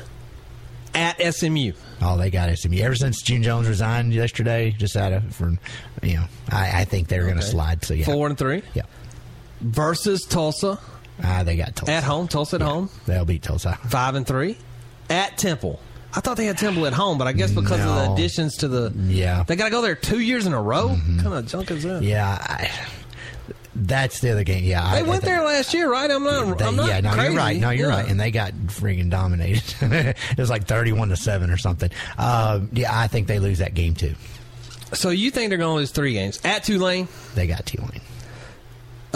At SMU. Oh, they got SMU. Ever since June Jones resigned yesterday, just out of from, you know, I, I think they're going to slide. So yeah, Four and three. Yeah, Versus Tulsa ah, they got Tulsa at home. Tulsa at home. They'll beat Tulsa. Five and three. At Temple. I thought they had Temple at home, but I guess because of the additions to the Yeah. they got to go there two years in a row. What kind of junk is that? Yeah, I, that's the other game. Yeah, They I, went there last year, right? I'm not. They- I'm not yeah, no, crazy. you're right. No, you're Yeah. right. And they got freaking dominated. it was like 31 to 7 or something. Uh, yeah, I think they lose that game too. So you think they're going to lose three games at Tulane? They got Tulane.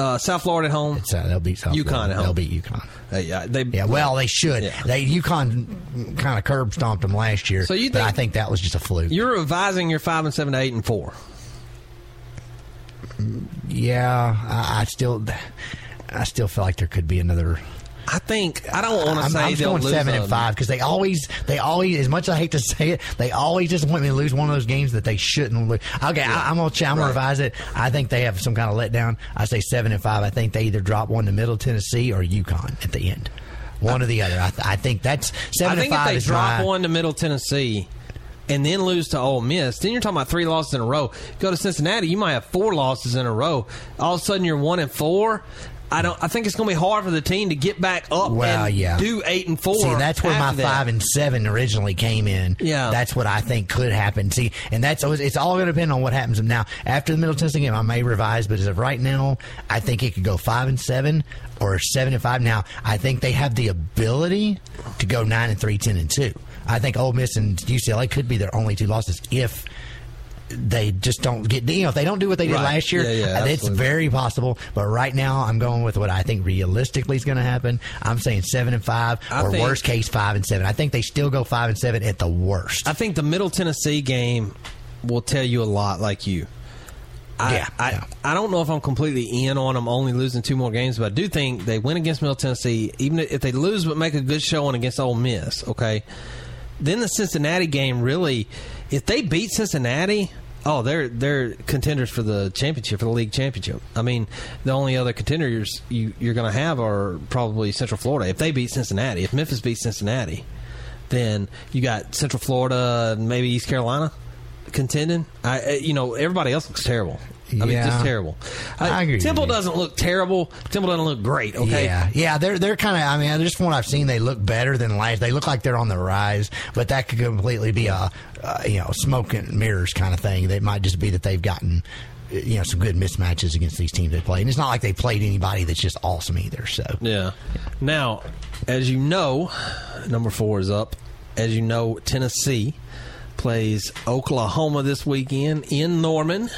Uh, South Florida at home. It's, uh, they'll beat South UConn Florida. at home. They'll beat UConn. Uh, yeah, they. Yeah, well, they should. Yeah. They UConn kind of curb stomped them last year. So you but think- I think that was just a fluke. You're revising your five and seven to eight and four. Yeah, I, I still, I still feel like there could be another. I think I don't want to say I'm they'll going lose seven and five because they always, they always, as much as I hate to say it, they always just want me to lose one of those games that they shouldn't lose. Okay, I, I'm gonna, ch- I'm gonna Right. revise it. I think they have some kind of letdown. I say seven and five. I think they either drop one to Middle Tennessee or UConn at the end. One or the other. I, th- I think that's seven I think and if they drop my- one to Middle Tennessee and then lose to Ole Miss, then you're talking about three losses in a row. Go to Cincinnati, you might have four losses in a row. All of a sudden, you're one and four. I don't. I think it's going to be hard for the team to get back up Well, and yeah. do eight and four. See, that's where my that. five and seven originally came in. Yeah. that's what I think could happen. See, and that's always, it's all going to depend on what happens now. After the Middle Tennessee game, I may revise, but as of right now, I think it could go five and seven or seven and five. Now, I think they have the ability to go nine and three, ten and two. I think Ole Miss and UCLA could be their only two losses if they just don't get you know if they don't do what they did Right. last year Yeah, yeah, it's very possible but right now i'm going with what i think realistically is going to happen i'm saying seven and five I or think- worst case five and seven i think they still go five and seven at the worst I think the Middle Tennessee game will tell you a lot, like you. I, Yeah, I, I don't know if I'm completely in on them only losing two more games, but I do think they win against Middle Tennessee, even if they lose but make a good showing against Ole Miss. Okay, then the Cincinnati game really, if they beat Cincinnati, oh, they're they're contenders for the championship for the league championship. I mean, the only other contenders you, you're going to have are probably Central Florida if they beat Cincinnati. If Memphis beats Cincinnati, then you got Central Florida maybe East Carolina contending. I, uh, you know, everybody else looks terrible. I mean, Yeah. just terrible. I agree with Temple doesn't look terrible. Temple doesn't look great. Okay. Yeah, yeah, they're they're kind of. I mean, just from what I've seen, they look better than last. They look like they're on the rise, but that could completely be a, uh, you know, smoke and mirrors kind of thing. It might just be that they've gotten, uh, you know, some good mismatches against these teams they play, and it's not like they played anybody that's just awesome either. So Yeah. Now, as you know, number four is up. As you know, Tennessee plays Oklahoma this weekend in Norman.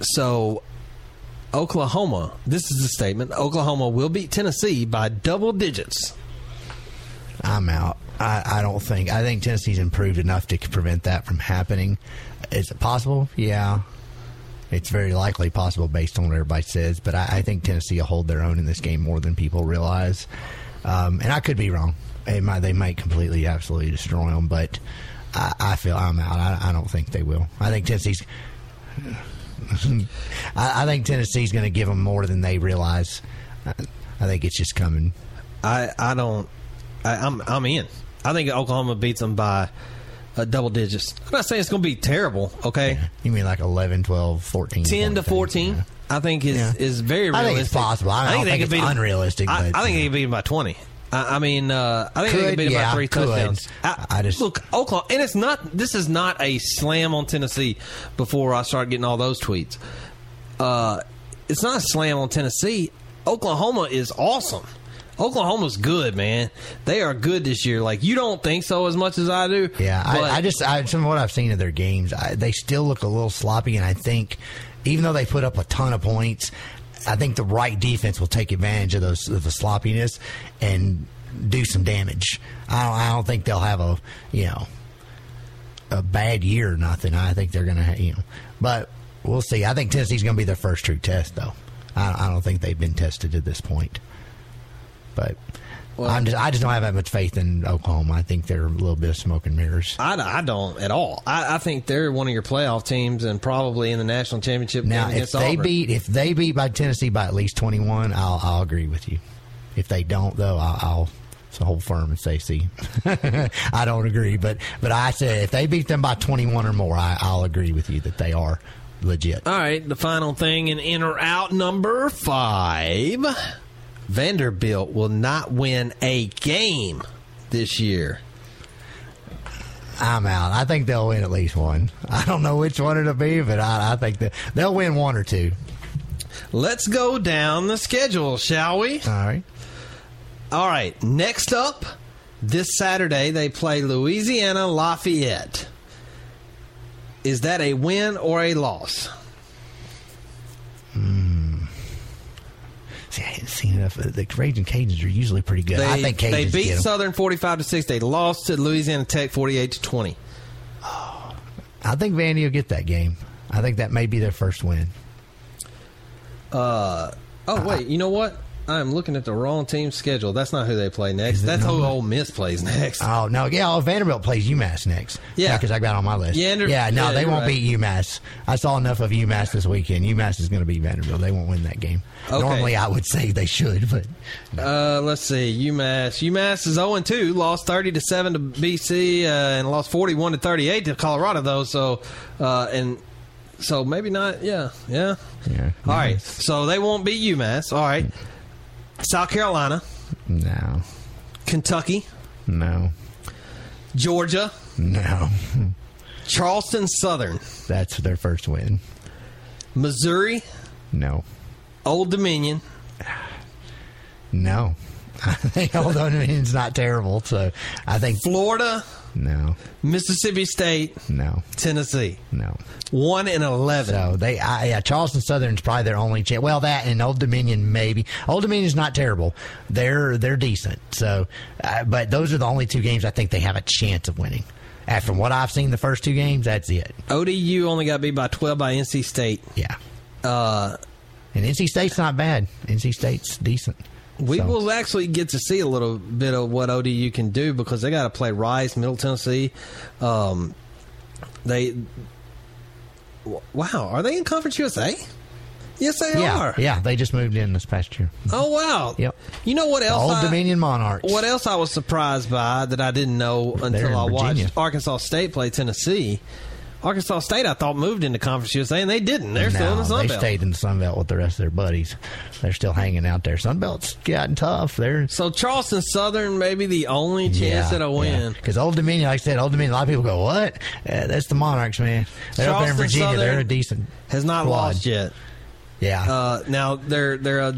So, Oklahoma, this is the statement Oklahoma will beat Tennessee by double digits. I'm out. I, I don't think. I think Tennessee's improved enough to prevent that from happening. Is it possible? Yeah. It's very likely possible based on what everybody says, but I, I think Tennessee will hold their own in this game more than people realize. Um, and I could be wrong. Might, they might completely, absolutely destroy them, but I, I feel I'm out. I don't think they will. I think Tennessee's. I, I think Tennessee's going to give them more than they realize. I, I think it's just coming. I, I don't. I, I'm I'm in. I think Oklahoma beats them by uh, double digits. I'm not saying it's going to be terrible. Okay, You mean like 11, 12, 14? 10 to 14, 14 yeah. i think is Yeah. is very realistic. I think it's possible. I don't they think could it's unrealistic, I, but, I think you they could beat them by 20 I, I mean, uh, I think they Could, could beat them yeah, by three could. touchdowns. I, I just- look Oklahoma, and it's not. This is not a slam on Tennessee. Before I start getting all those tweets, uh, it's not a slam on Tennessee. Oklahoma is awesome. Oklahoma's good, man. They are good this year. Like you don't think so as much as I do. Yeah, I, I just I, some of what I've seen of their games, I, they still look a little sloppy, and I think even though they put up a ton of points, I think the right defense will take advantage of those of the sloppiness and do some damage. I don't, I don't think they'll have a you know a bad year or nothing. I think they're going to you know, but we'll see. I think Tennessee's going to be their first true test, though. I, I don't think they've been tested at this point, but. I'm just, I just don't have that much faith in Oklahoma. I think they're a little bit of smoke and mirrors. I, I don't at all. I, I think they're one of your playoff teams and probably in the national championship Now, game if against they Auburn. beat if they beat by Tennessee by at least twenty one, I'll I'll agree with you. If they don't, though, I'll, I'll so hold firm and say, "See, I don't agree." But but I said if they beat them by twenty one or more, I, I'll agree with you that they are legit. All right, the final thing in in or out number five. Vanderbilt will not win a game this year. I'm out. I think they'll win at least one. I don't know which one it'll be, but I, I think that they'll win one or two. Let's go down the schedule, shall we? All right. All right. Next up, this Saturday they play Louisiana Lafayette. Is that a win or a loss? Hmm. See, I hadn't seen enough. The Raging Cajuns are usually pretty good. They, I think Cajuns they beat. Southern forty-five to six. They lost to Louisiana Tech forty-eight to twenty. I think Vandy will get that game. I think that may be their first win. Uh oh, wait. You know what? I'm looking at the wrong team schedule. That's not who they play next. That's who Ole Miss plays next. Oh no, yeah, oh, Vanderbilt plays UMass next. Yeah. because I got it on my list. Yeah, yeah, no, yeah, they won't right. beat UMass. I saw enough of UMass this weekend. UMass is going to beat Vanderbilt. They won't win that game. Okay. Normally, I would say they should, but Uh, let's see. UMass. UMass is 0 2. Lost 30 to 7 to BC uh, and lost 41 to 38 to Colorado, though. So, uh, and so maybe not. Yeah. Yeah. yeah. All right. So they won't beat UMass. All right. South Carolina, No, Kentucky, no, Georgia, no. Charleston Southern, That's their first win. Missouri, No, Old Dominion, no. I think Old Dominion's not terrible, so I think Florida, no, Mississippi State, no, Tennessee. no. 1 and 11. So they, I, yeah, Charleston Southern's probably their only chance. Well, that and Old Dominion maybe. Old Dominion's not terrible. They're they're decent. So, uh, but those are the only two games I think they have a chance of winning. And from what I've seen, the first two games, that's it. ODU only got beat by 12 by NC State. Yeah, Uh, and NC State's not bad. NC State's decent. We So- will actually get to see a little bit of what ODU can do because they got to play Rice, Middle Tennessee. Um, they, wow, are they in Conference USA? Yes, they yeah, are. yeah. They just moved in this past year. Oh wow. Yep. You know what The else? Old I- Dominion Monarchs. What else I was surprised by that I didn't know until I Virginia. watched Arkansas State play Tennessee. Arkansas State, I thought moved into Conference USA, and they didn't. They're still in the No, Sun they Belt. stayed in the Sun Belt with the rest of their buddies. They're still hanging out there. Sun Belt's gotten tough. They're So Charleston Southern, maybe the only chance at a win. Because Old Dominion, like I said, Old Dominion. A lot of people go, "What? Uh, that's the Monarchs, man. They're up there in Charleston Virginia. They're a decent. Has not squad. lost yet. Yeah, Uh, now they're they're a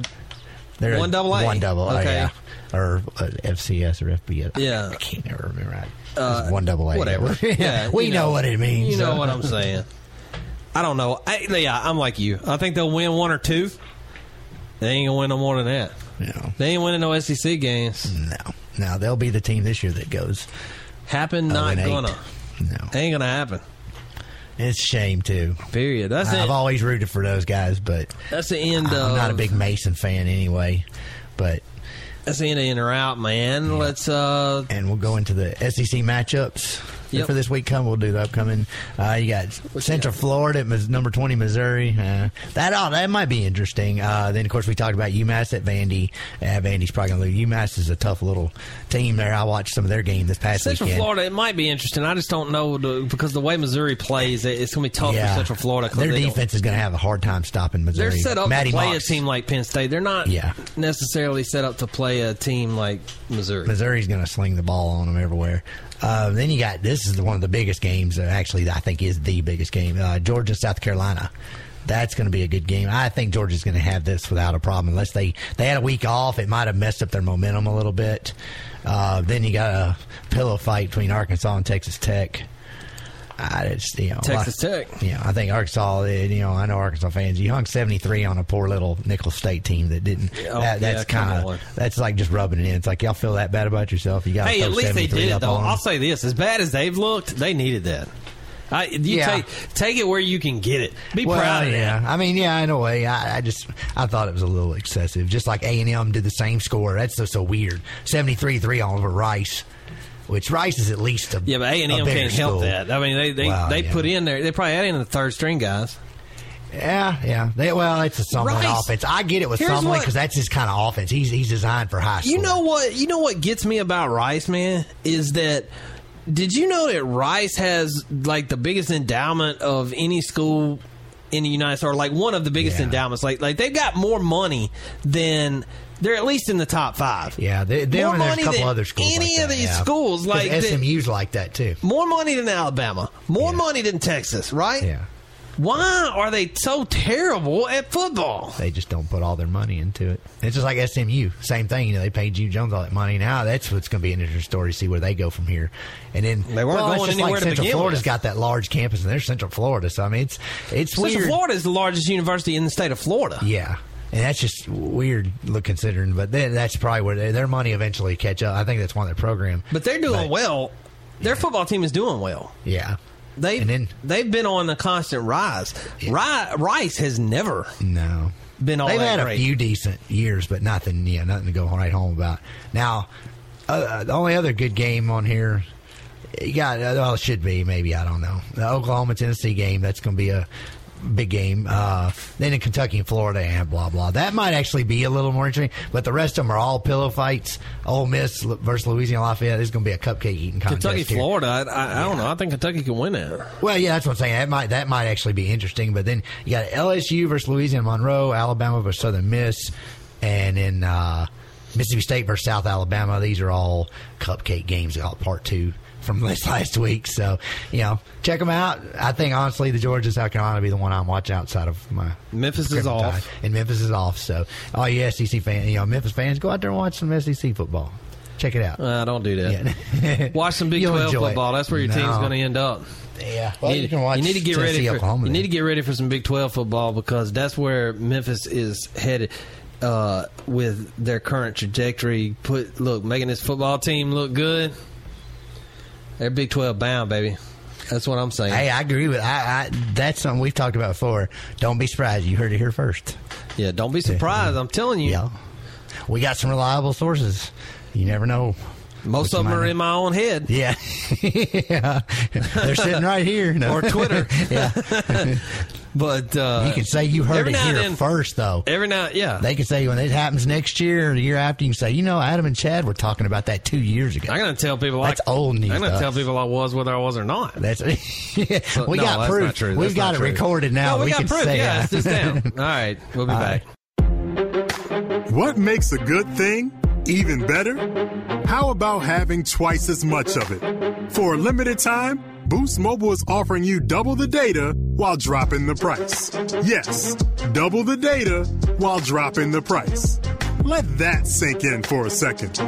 they're one double A. One double. oh, Okay. yeah. Or uh, FCS or FBS. Yeah. I, can't never remember. Right. Uh, one double A. whatever. Yeah, we you know, know. what it means. You know so. what I'm saying. I don't know. I, yeah, I'm like you. I think they'll win one or two. They ain't gonna win no more than that. No. They ain't winning no SEC games. No, no, they'll be the team this year that goes. Happen, Oh, not eight. gonna. No, Ain't gonna happen. it's shame too. Period. That's I've it. always rooted for those guys, but That's the end of. I'm of. not a big Mason fan anyway. But That's of in or out, man. Let's. uh and we'll go into the SEC matchups Yep. for this week. Come, we'll do the upcoming. Uh, you got Central Florida at number twenty, Missouri. Uh, that oh, that might be interesting. Uh, then of course we talked about UMass at Vandy. Uh, Vandy's probably going to lose. UMass is a tough little team there. I watched some of their game this past weekend. Central weekend. Florida, it might be interesting. I just don't know the, because the way Missouri plays, it- it's going to be tough Yeah. for Central Florida. Their defense is going to have a hard time stopping Missouri. They're set up Matty to play Moss. a team like Penn State. They're not Yeah. necessarily set up to play a team like Missouri. Missouri's going to sling the ball on them everywhere. Uh, then you got this is one of the biggest games. Uh, actually, I think is the biggest game. Uh, Georgia South Carolina. That's going to be a good game. I think Georgia's going to have this without a problem. Unless they they had a week off, it might have messed up their momentum a little bit. Uh, then you got a pillow fight between Arkansas and Texas Tech. Ah, I just you know Texas I- Tech. You know, I think Arkansas. You know, I know Arkansas fans. You hung seventy three on a poor little Nicholls State team that didn't. Oh, that, that's yeah, kind of that's like just rubbing it in. It's like y'all feel that bad about yourself. You got Hey, at least they did it though. I'll say this: as bad as they've looked, they needed that. I, you Yeah. take take it where you can get it. Be well, proud of yeah. that. I mean, yeah, in a way, I, I just I thought it was a little excessive. Just like A and M did the same score. That's so so weird. Seventy three three on over Rice, which Rice is at least a Yeah, but A and M can't help that. I mean, they they, Wow, they yeah. put in there. They probably had in the third string guys. Yeah, yeah. They, well, it's a Sumlin Rice. offense. I get it with Sumlin because that's his kind of offense. He's he's designed for high school. You know what? You know what gets me about Rice, man, is that. Did you know that Rice has like the biggest endowment of any school in the United States, or like one of the biggest Yeah. endowments? Like, like they've got more money than they're at least in the top five. Yeah, they, they More money a couple than other schools. any like of that, these yeah. schools, like that- SMU's like that too. More money than Alabama. More money than Texas, right? Yeah. Why are they so terrible at football? They just don't put all their money into it. It's just like SMU, same thing. You know, they paid Gene Jones all that money. Now that's what's going to be an interesting story to see where they go from here. And then They weren't well, going anywhere like Central Florida's with. got that large campus, and they're Central Florida. So I mean, it's it's Central weird. Florida is the largest university in the state of Florida. Yeah. And that's just weird, look considering. But then that's probably where their money eventually catch up. I think that's one of their program. But they're doing well. Their football team is doing well. Yeah. they've they've been on a constant rise. Ri- Rice has never No. been all They've that had great. a few decent years, but nothing. Yeah, nothing to go right home about. Now, uh, the only other good game on here, you got well, it should be maybe I don't know the Oklahoma Tennessee game. That's going to be a big game. Uh, then in Kentucky and Florida and blah blah. That might actually be a little more interesting. But the rest of them are all pillow fights. Ole Miss versus Louisiana Lafayette is going to be a cupcake eating contest. Kentucky, here. Florida. I, I, I don't know. I think Kentucky can win that. Well, yeah, that's what I'm saying. That might that might actually be interesting. But then you got LSU versus Louisiana Monroe, Alabama versus Southern Miss, and then uh, Mississippi State versus South Alabama. These are all cupcake games. All part two from this last week. So you know, check them out. I think honestly, the Georgia South Carolina will be the one I'm watching outside of my Memphis is off. And Memphis is off. So all you SEC fans, you know, Memphis fans, go out there and watch some SEC football. Check it out. Uh, don't do that. Watch some Big You'll Twelve enjoy it. football. That's where your team's No. going to end up. Yeah, You well, need, you can watch you need to get ready. For, Oklahoma you then. need to get ready for some Big Twelve football because that's where Memphis is headed uh, with their current trajectory. Put look, making this football team look good. They're Big Twelve bound, baby. That's what I'm saying. Hey, I agree with. I, I that's something we've talked about before. Don't be surprised. You heard it here first. Yeah, don't be surprised. I'm telling you. Yeah, we got some reliable sources. You never know. Most of them are in my own head. Yeah, yeah. they're sitting right here. No. or Twitter. yeah, but uh, you can say you heard it here then- first, though. Every now, yeah. They can say when it happens next year or the year after, you can say, you know, Adam and Chad were talking about that two years ago. I'm going to tell people. That's I, old news. I'm going to to tell people I was whether I was or not. That's So- we no, got that's proof. not true. We've That's got not it true. recorded now. No, we, got can proof. say Yeah, that. it's just down. All right, we'll be All back. What makes a good thing even better? How about having twice as much of it? For a limited time, Boost Mobile is offering you double the data while dropping the price. Yes, double the data while dropping the price. Let that sink in for a second.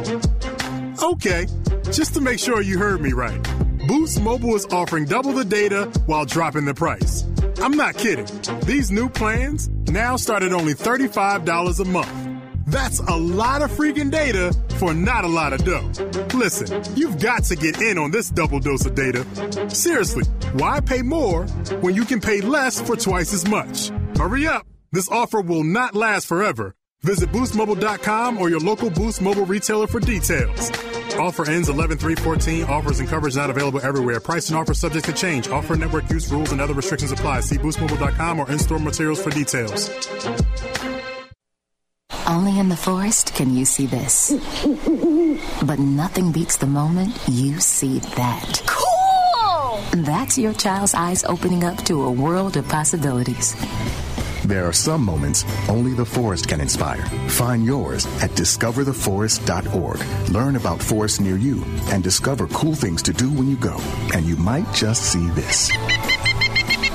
Okay, just to make sure you heard me right. Boost Mobile is offering double the data while dropping the price. I'm not kidding. These new plans now start at only $35 a month. That's a lot of freaking data for not a lot of dough. Listen, you've got to get in on this double dose of data. Seriously, why pay more when you can pay less for twice as much? Hurry up. This offer will not last forever. Visit boostmobile.com or your local Boost Mobile retailer for details. Offer ends 11 3 14. Offers and coverage not available everywhere. Price and offer subject to change. Offer network use rules and other restrictions apply. See boostmobile.com or in store materials for details. Only in the forest can you see this. But nothing beats the moment you see that. Cool! That's your child's eyes opening up to a world of possibilities. There are some moments only the forest can inspire. Find yours at discovertheforest.org. Learn about forests near you and discover cool things to do when you go. And you might just see this.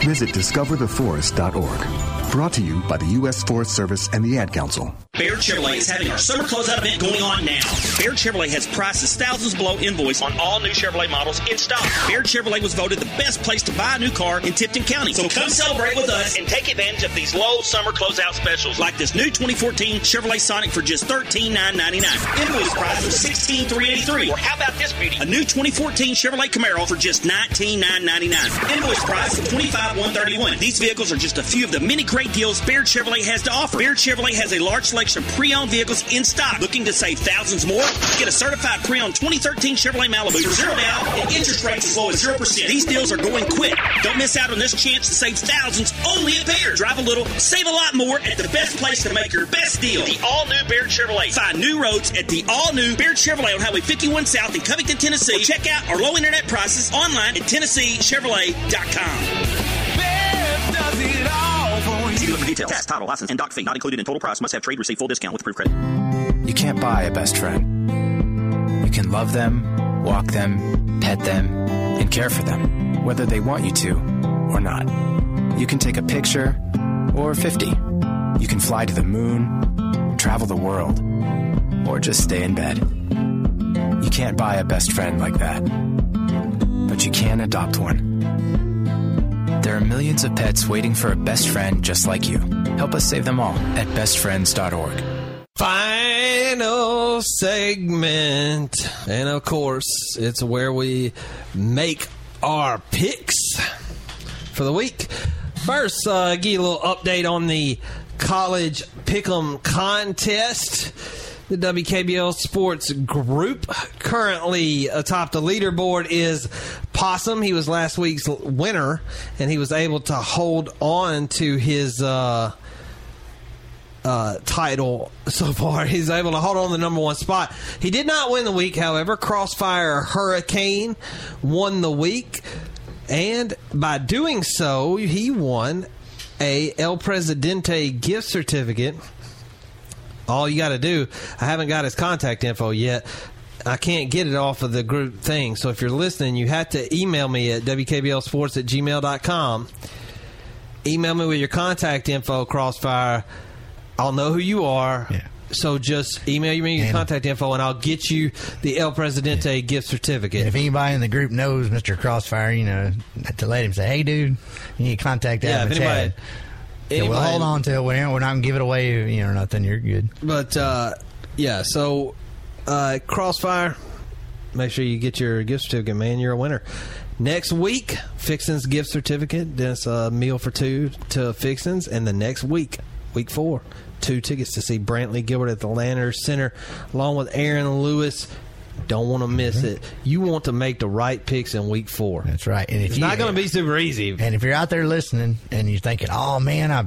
Visit discovertheforest.org. Brought to you by the U.S. Forest Service and the Ad Council. Baird Chevrolet is having our summer closeout event going on now. Baird Chevrolet has prices thousands below invoice on all new Chevrolet models in stock. Baird Chevrolet was voted the best place to buy a new car in Tipton County. So come celebrate with us and take advantage of these low summer closeout specials like this new 2014 Chevrolet Sonic for just 13,999. Invoice price of 16,383. Or how about this beauty? A new 2014 Chevrolet Camaro for just 19,999. Invoice price of $25,131. These vehicles are just a few of the many great deals Baird Chevrolet has to offer. Baird Chevrolet has a large selection of pre-owned vehicles in stock. Looking to save thousands more? Get a certified pre-owned 2013 Chevrolet Malibu for zero down and interest rates as low as 0%. These deals are going quick. Don't miss out on this chance to save thousands only at Baird. Drive a little, save a lot more at the best place to make your best deal. The all-new Baird Chevrolet. Find new roads at the all-new Baird Chevrolet on Highway 51 South in Covington, Tennessee. Or check out our low internet prices online at TennesseeChevrolet.com. details. Tax, title, license, and doc fee not included in total price. Must have trade receipt full discount with proof credit. You can't buy a best friend. You can love them, walk them, pet them, and care for them, whether they want you to or not. You can take a picture or 50. You can fly to the moon, travel the world, or just stay in bed. You can't buy a best friend like that, but you can adopt one. There are millions of pets waiting for a best friend just like you. Help us save them all at bestfriends.org. Final segment. And of course, it's where we make our picks for the week. First, uh, give you a little update on the college pick'em contest. The WKBL Sports Group currently atop the leaderboard is Possum. He was last week's winner, and he was able to hold on to his uh, uh, title so far. He's able to hold on to the number one spot. He did not win the week, however. Crossfire Hurricane won the week, and by doing so, he won a El Presidente gift certificate. All you got to do, I haven't got his contact info yet. I can't get it off of the group thing. So if you're listening, you have to email me at wkblsports at gmail.com. Email me with your contact info, Crossfire. I'll know who you are. Yeah. So just email me your contact info, and I'll get you the El Presidente gift certificate. If anybody in the group knows Mr. Crossfire, you know, to let him say, "Hey, dude, you need to contact Yeah, if and Chad." Anybody- Yeah, we'll hold on to it. We're we're not gonna give it away, you know, nothing. You're good. But uh, yeah, so uh, Crossfire, make sure you get your gift certificate, man. You're a winner. Next week, Fixins gift certificate. That's a meal for two to Fixins, and the next week, week four, two tickets to see Brantley Gilbert at the Landers Center, along with Aaron Lewis. Don't want to miss it. You want to make the right picks in week four. That's right. And if it's you- not going to be super easy. And if you're out there listening and you're thinking, "Oh man, I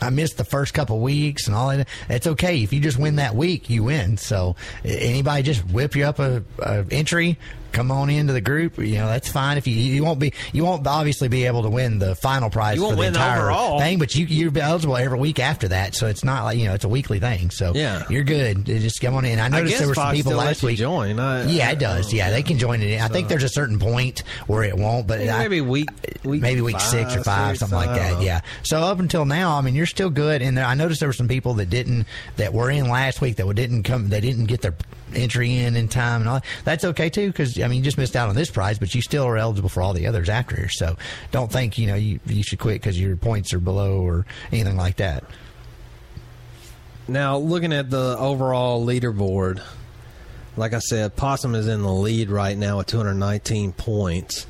I missed the first couple weeks and all that," it's okay. If you just win that week, you win. So anybody just whip you up a, a entry. Come on into the group. You know that's fine. If you you won't be you won't obviously be able to win the final prize for the entire overall. thing, but you you're eligible every week after that. So it's not like you know it's a weekly thing. So Yeah. you're good. Just come on in. I I noticed guess there were some Fox people still last week. join. I- yeah, it does. Yeah, they can join it. in. I think there's a certain point where it won't, but I- maybe week, week maybe week six or five, five, six, something like that. Yeah. So up until now, I mean, you're still good. And there, I noticed there were some people that didn't that were in last week that didn't come. They didn't get their entry in in time and all. That's okay too, because I mean, you just missed out on this prize, but you still are eligible for all the others after here. So don't think you know you you should quit because your points are below or anything like that. Now, looking at the overall leaderboard, like I said, Possum is in the lead right now with 219 points.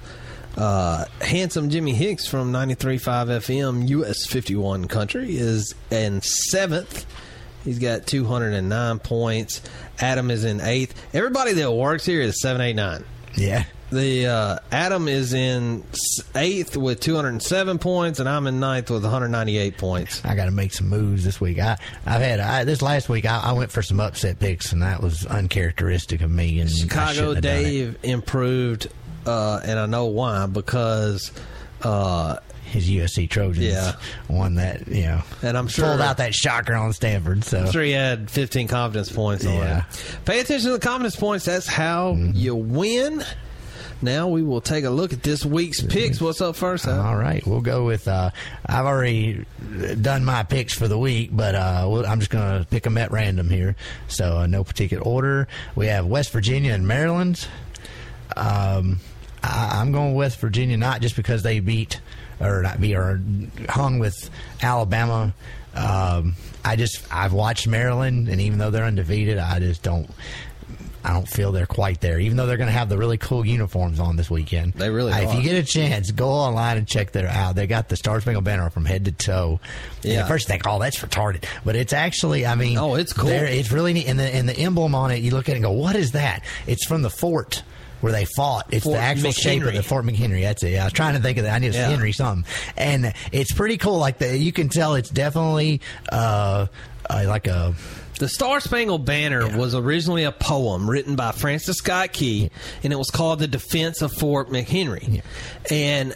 Uh, handsome Jimmy Hicks from 93.5 FM, US 51 country, is in seventh. He's got 209 points. Adam is in eighth. Everybody that works here is 789. Yeah. The uh, Adam is in eighth with 207 points, and I'm in ninth with 198 points. I got to make some moves this week. I I've had I, this last week. I, I went for some upset picks, and that was uncharacteristic of me. And Chicago shouldn't have done it. Dave improved, uh, and I know why because uh, his USC Trojans Yeah. won that. You know, and I'm sure pulled out that shocker on Stanford. So I'm sure he had 15 confidence points on Yeah. it. Pay attention to the confidence points. That's how you win. Now we will take a look at this week's picks. What's up first? Al? All right, we'll go with. Uh, I've already done my picks for the week, but uh, we'll, I'm just going to pick them at random here. So uh, no particular order. We have West Virginia and Maryland. Um, I, I'm going West Virginia, not just because they beat or not beat or hung with Alabama. Um, I just I've watched Maryland, and even though they're undefeated, I just don't. I don't feel they're quite there, even though they're going to have the really cool uniforms on this weekend. They really If are. you get a chance, go online and check their out. They got the Star Spangled Banner from head to toe. And Yeah. at first you think, oh, that's retarded, but it's actually, I mean, Oh, it's cool. It's really neat, and the and the emblem on it, you look at it and go, what is that? It's from the fort. Where they fought, it's Fort the actual shape of the Fort McHenry. That's it. Yeah, I was trying to think of that. I knew it's Yeah. Henry something, and it's pretty cool. Like the, you can tell, it's definitely uh, uh, like a The Star Spangled Banner was originally a poem written by Francis Scott Key, and it was called "The Defense of Fort McHenry." And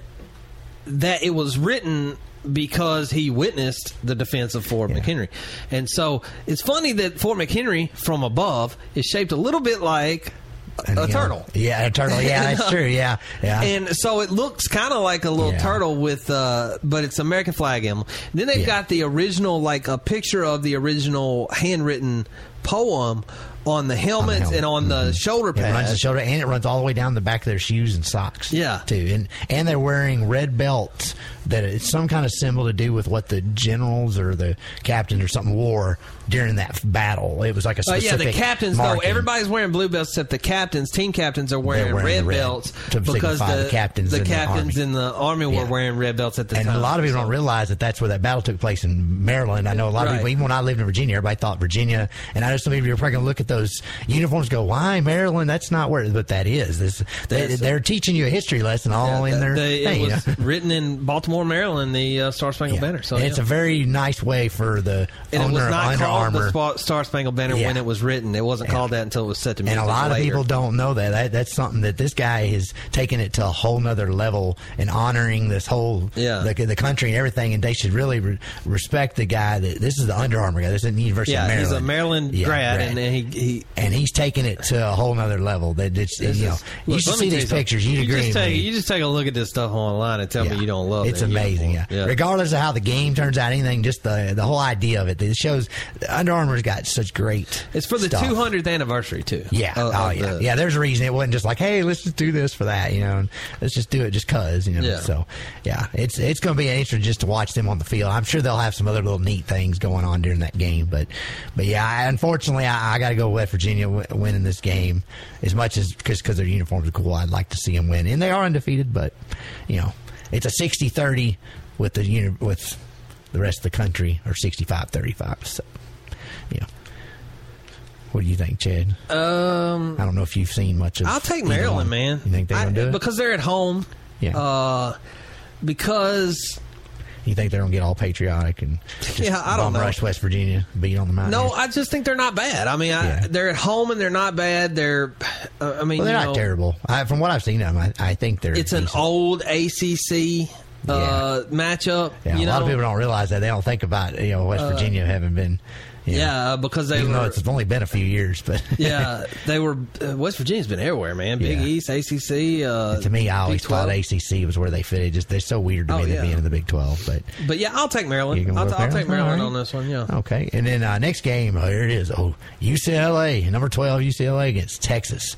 that it was written because he witnessed the defense of Fort McHenry. And so it's funny that Fort McHenry from above is shaped a little bit like a, And, know, turtle. Yeah, a turtle. Yeah, that's true. Yeah, yeah. And so it looks kind of like a little Yeah. turtle with, uh, but it's American flag emblem. Then they've got the original, like a picture of the original handwritten poem on the helmets and on the shoulder Mm-hmm. It runs the shoulder, and it runs all the way down the back of their shoes and socks. Yeah. too, and and they're wearing red belts. That it's some kind of symbol to do with what the generals or the captains or something wore during that battle. It was like a Uh, specific. yeah, the captains though. Everybody's wearing blue belts except the captains. Team captains are wearing, wearing red, red belts to because the, the captains the in the captains army. in the army were wearing red belts at the and time. And a lot of people don't realize that that's where that battle took place in Maryland. I know a lot of people, even when I lived in Virginia, everybody thought Virginia. And I know some people are probably going to look at those uniforms, and go, "Why Maryland? That's not where." But that is. This, they, they're teaching you a history lesson all in their They- thing. it you was know? written in Baltimore, Maryland, the uh, Star Spangled Banner. So And it's yeah. a very nice way for the and it owner was of not Under called the Armour. Spa- Star Spangled Banner Yeah. when it was written. It wasn't called that until it was set to music. And a lot of people don't know that. that. That's something that this guy has taken it to a whole nother level and honoring this whole Yeah. the, the country and everything. And they should really re- respect the guy that this is the Under Armour guy. This is the University Yeah, of Maryland. he's a Maryland Yeah, grad, grad. and he, he and he's taking it to a whole nother level. That it's This you know is- you look, should see these pictures. You'd agree. Just, take, you just take a look at this stuff online and tell me you don't love It's that amazing, yeah. uniform. Regardless of how the game turns out, anything, just the the whole idea of it. It shows Under Armour's got such great. It's for the stuff. 200th anniversary too. Yeah. Oh, of- oh, yeah. the- yeah. There's a reason it wasn't just like, hey, let's just do this for that, you know. And let's just do it just cause, you know. Yeah. So, yeah, it's it's going to be interesting just to watch them on the field. I'm sure they'll have some other little neat things going on during that game, but but yeah, I, unfortunately, I, I got to go West Virginia w- winning this game as much as because because their uniforms are cool. I'd like to see them win, and they are undefeated, but you know, it's a 60-30 with the uni- with the rest of the country or 65-35. So, yeah. What do you think, Chad? Um, I don't know if you've seen much of. I'll take Maryland, one. man. You think they're to do it? because they're at home. Yeah. Uh, because you think they're going to get all patriotic and just Yeah, I don't know. rush West Virginia, beat on the mountain? no, I just think they're not bad. I mean, I, they're at home and they're not bad. They're, uh, I mean, well, they're not know, terrible. I, from what I've seen of them, I, I think they're. It's an old ACC uh, matchup. Yeah, a lot of people don't realize that. They don't think about you know West Uh, Virginia having been. Know, Yeah, because they even were. though it's only been a few years, but yeah, they were. Uh, West Virginia's been everywhere, man. Big Yeah. East, ACC. Uh, to me, I always Big 12. thought ACC was where they fitted. Just they're so weird to Oh, me yeah. to be in the Big Twelve, but But yeah, I'll take Maryland. I'll, I'll take Maryland? All on this one. Yeah. Okay, and then uh, next game, oh, here it is. Oh, UCLA, number twelve, UCLA against Texas.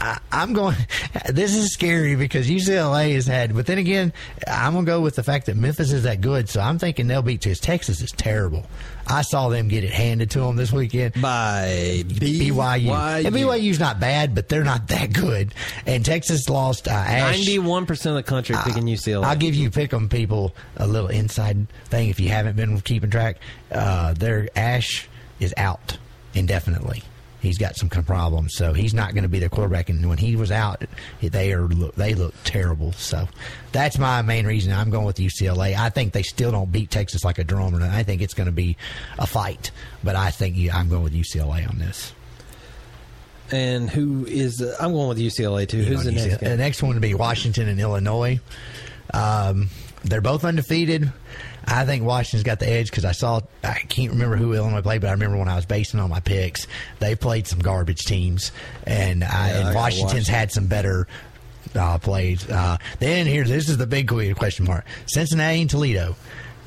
I, I'm going. This is scary because UCLA has had, but then again, I'm gonna go with the fact that Memphis is that good. So I'm thinking they'll beat Texas. Texas is terrible. I saw them get it handed to them this weekend by BYU. And BYU's not bad, but they're not that good. And Texas lost uh, Ash. Ninety-one percent of the country picking UCLA. I'll give you pick 'em people a little inside thing if you haven't been keeping track. Uh, their Ash is out indefinitely. He's got some kind of problems, so he's not going to be their quarterback. And when he was out, they are they look terrible. So that's my main reason I'm going with UCLA. I think they still don't beat Texas like a drum, and I think it's going to be a fight. But I think yeah, I'm going with UCLA on this. And who is? Uh, I'm going with UCLA too. Who's the next? UCLA The next one would be Washington and Illinois. Um, they're both undefeated. I think Washington's got the edge because I saw I can't remember who Illinois played, but I remember when I was basing on my picks, they played some garbage teams, and, I, Yeah, and Washington's Washington. had some better uh, plays. Uh, then here, this is the big question mark: Cincinnati and Toledo.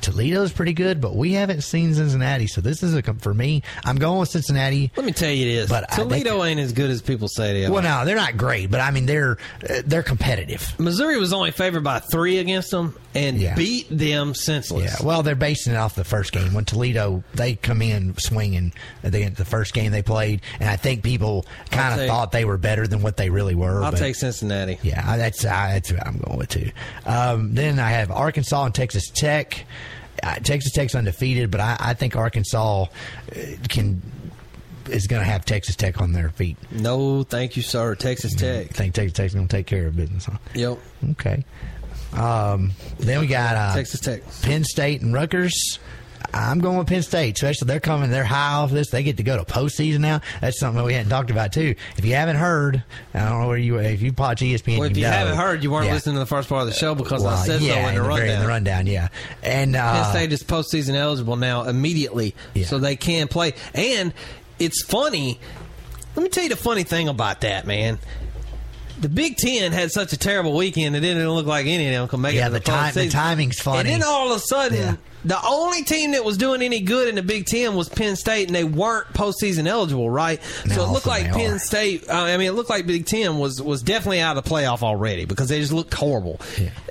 Toledo's pretty good, but we haven't seen Cincinnati, so this is a for me. I'm going with Cincinnati. Let me tell you this. But I think- Toledo ain't as good as people say they are. Well, no, they're not great, but I mean they're uh, they're competitive. Missouri was only favored by three against them and Yeah. beat them senseless. Yeah, well, they're basing it off the first game when Toledo they come in swinging. They the first game they played, and I think people kind of thought they were better than what they really were. I'll but- take Cincinnati. Yeah, that's uh, that's who I'm going with too. Um, then I have Arkansas and Texas Tech. Texas Tech's undefeated, but I, I think Arkansas uh, can is going to have Texas Tech on their feet. No, thank you, sir. Texas Tech. I think Texas Tech's going to take care of business. Huh? Yep. Okay. Um, then we got uh, Texas Tech. Penn State and Rutgers. I'm going with Penn State, especially they're coming. They're high off this. They get to go to postseason now. That's something that we hadn't talked about too. If you haven't heard, I don't know where you. If you watch ESPN, Well, if you know. haven't heard, you weren't Yeah. listening to the first part of the show because Well, I said yeah, so in the, very- rundown. in the rundown, yeah. And uh, Penn State is postseason eligible now immediately, so they can play. And it's funny. Let me tell you the funny thing about that, man. The Big Ten had such a terrible weekend; it didn't look like any of them could make Yeah, it. Yeah, the time- the timing's funny. And then all of a sudden, Yeah. The only team that was doing any good in the Big Ten was Penn State, and they weren't postseason eligible, right? so it looked all of a like Penn are. State. Uh, I mean, it looked like Big Ten was was definitely out of the playoff already because they just looked horrible.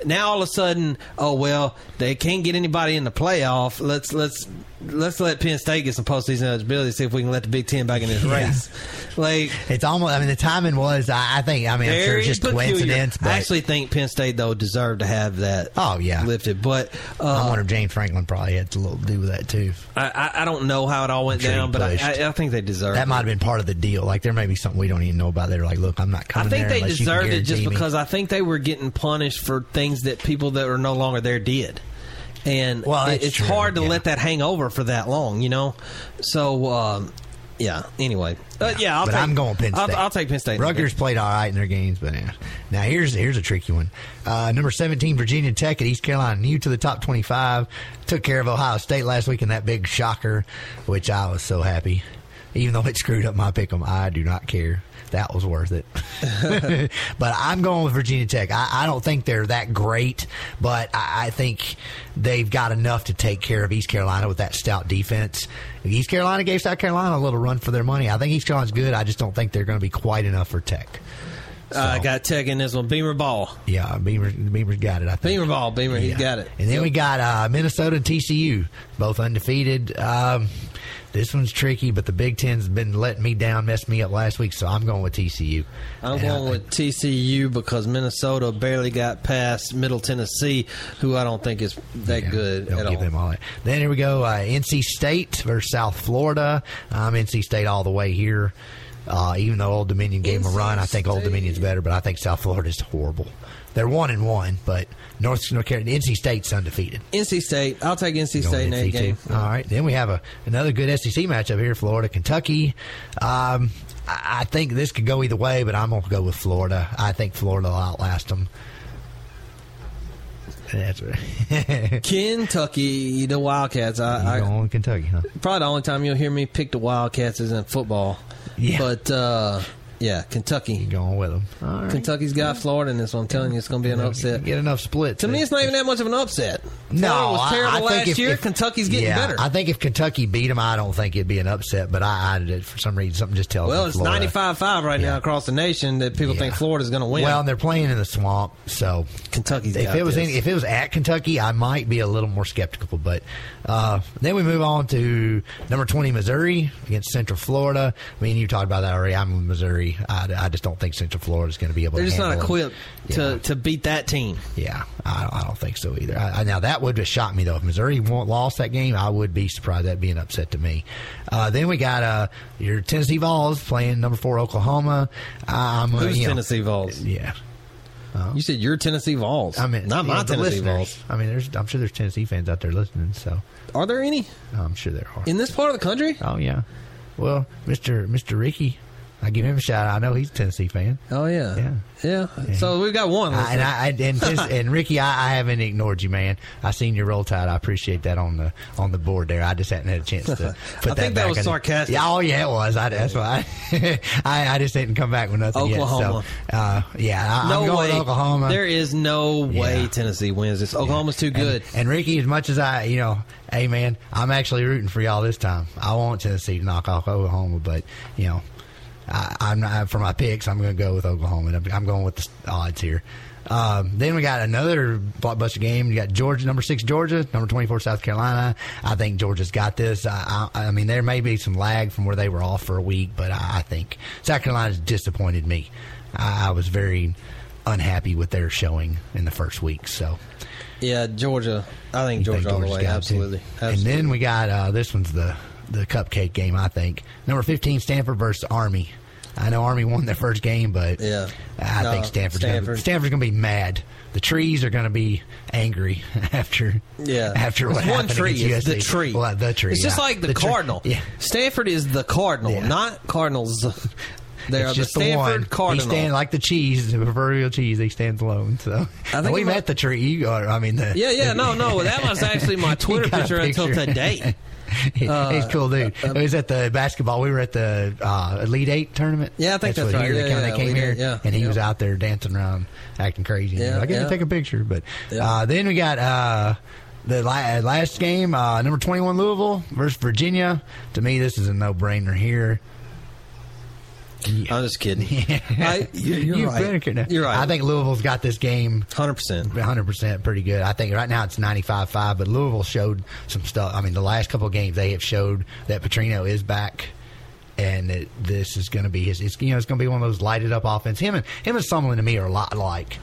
Now all of a sudden, oh well, they can't get anybody in the playoff. Let's let's let's let Penn State get some postseason eligibility. See if we can let the Big Ten back in this Yeah. race. Like it's almost. I mean, the timing was. I, I think. I mean, I'm sure it's just peculiar. coincidence. But I actually think Penn State though deserved to have that. Oh yeah, lifted. But uh, I wonder if James Franklin probably had a little to do with that too. I, I, I don't know how it all went sure down, but I. I, I think they deserved That might have been part of the deal. Like there may be something we don't even know about. They're like, look, I'm not I coming. think there they unless you can deserved it just me. because I think they were getting punished for things that people that are no longer there did. And Well, it- it's true, hard to yeah. let that hang over for that long, you know? So, um, yeah, anyway. Uh, yeah, I'll but take, I'm going Penn I'll, State. I'll take Penn State. Rutgers played all right in their games, but yeah. now here's here's a tricky one. Uh, number 17, Virginia Tech at East Carolina, new to the top 25. Took care of Ohio State last week in that big shocker, which I was so happy. Even though it screwed up my pick 'em, I do not care. That was worth it. but I'm going with Virginia Tech. I, I don't think they're that great, but I, I think they've got enough to take care of East Carolina with that stout defense. East Carolina gave South Carolina a little run for their money. I think East Carolina's good. I just don't think they're going to be quite enough for Tech. Uh, I got Tech in this one. Beamer Ball. Yeah, Beamer, Beamer's got it. I think. Beamer Ball. Beamer, he's Yeah. got it. And then we got uh, Minnesota and TCU, both undefeated. Um, this one's tricky, but the Big Ten's been letting me down, messed me up last week, so I'm going with TCU. I'm And going I- with TCU because Minnesota barely got past Middle Tennessee, who I don't think is that good Don't at give all. them all that. Then here we go. Uh, NC State versus South Florida. I'm NC State all the way here. Uh, even though Old Dominion gave them a run, I think Old Dominion's better, but I think South Florida's horrible. They're one and one, but North North Carolina, NC State's undefeated. NC State. I'll take NC State in that game. All right. Then we have a another good SEC matchup here: Florida, Kentucky. Um, I, I think this could go either way, but I'm going to go with Florida. I think Florida will outlast them. That's right. Kentucky, the Wildcats. I, I going Kentucky, huh? Probably the only time you'll hear me pick the Wildcats is in football. Yeah. But uh, yeah, Kentucky. going with them. All right. Kentucky's got Florida in this one. I'm telling you, it's going to be an upset. Get enough splits. To me, it's not even that much of an upset. No, Florida was I- terrible I think last if- year. if- Kentucky's getting yeah, better. I think if Kentucky beat them, I don't think it'd be an upset. But I, I for some reason, something just tells well, me it's 95-5 right now across the nation that people think Florida's going to win. Well, and they're playing in the swamp, so Kentucky's If got it was this. any, if it was at Kentucky, I might be a little more skeptical. But uh, then we move on to number twenty, Missouri against Central Florida. I mean, you talked about that already. I'm with Missouri. I, I just don't think Central Florida is going to be able. They're to just not equipped to, to beat that team. Yeah, I don't, I don't think so either. I, I, now that would have shocked me though. If Missouri lost that game, I would be surprised. That'd be an upset to me. Uh, then we got uh, your Tennessee Vols playing number four Oklahoma. I'm, uh, Who's you know, Tennessee Vols? Yeah. you said you're Tennessee Vols. I mean, not my Tennessee. Vols. I mean, there's, I'm sure there's Tennessee fans out there listening. So, are there any? I'm sure there are in this part of the country. Oh yeah. Well, Mister Mister Ricky, I give him a shout. out. I know he's a Tennessee fan. Oh yeah, yeah. Yeah. So we've got one. I, and I and, Tennes- and Ricky, I, I haven't ignored you, man. I seen your roll tide. I appreciate that on the on the board there. I just hadn't had a chance to. Put I think that was sarcastic. Yeah, oh yeah, it was. I, that's why I, I just didn't come back with nothing Oklahoma. yet. So, uh, yeah, I, no I'm going way. Oklahoma. There is no way Tennessee wins this. Oklahoma's too good. And, and Ricky, as much as I, you know, hey man, I'm actually rooting for y'all this time. I want Tennessee to knock off Oklahoma, but you know, I, I'm not for my picks. I'm going to go with Oklahoma. I'm, I'm going with the odds here. Um, then we got another blockbuster game. You got Georgia, number six Georgia, number twenty four South Carolina. I think Georgia's got this. I, I, I mean, there may be some lag from where they were off for a week, but I, I think South Carolina's disappointed me. I, was very unhappy with their showing in the first week. So Yeah, Georgia. I think you Georgia all the way. it, Absolutely. And then we got uh, this one's the the cupcake game. I think number fifteen Stanford versus Army. I know Army won their first game, but yeah, I No, think Stanford's Stanford. Gonna, Stanford's going to be mad. The trees are going to be angry after Yeah, after what one tree. It's the tree. Well, the tree. It's just yeah. like the, tree- cardinal. Yeah, Stanford is the cardinal, not Cardinals. They it's are just the Stanford one. Cardinal. He stand like the cheese, the proverbial cheese. He stands alone. So I think we met the tree. Or, I mean, the, yeah, yeah, no, no. That was actually my Twitter a picture until today. He- Uh, he's a cool dude. uh, it was at the basketball. We were at the uh, Elite Eight tournament. Yeah, I think that's what right. Here Yeah, they, yeah, they came here, did, yeah, and he yeah. was out there dancing around, acting crazy. Yeah, I got yeah. to take a picture. But uh, then we got uh, the la- last game, uh, number twenty-one Louisville versus Virginia. To me, this is a no-brainer here. I'm just kidding. I, you're, you're You right. You're right. I think Louisville's got this game 100%. 100% pretty good. I think right now it's 95-5, but Louisville showed some stuff. I mean, the last couple of games they have showed that Petrino is back and that this is going to be his it's you know it's going to be one of those lighted up offense. Him and him and Sumlin to me are a lot like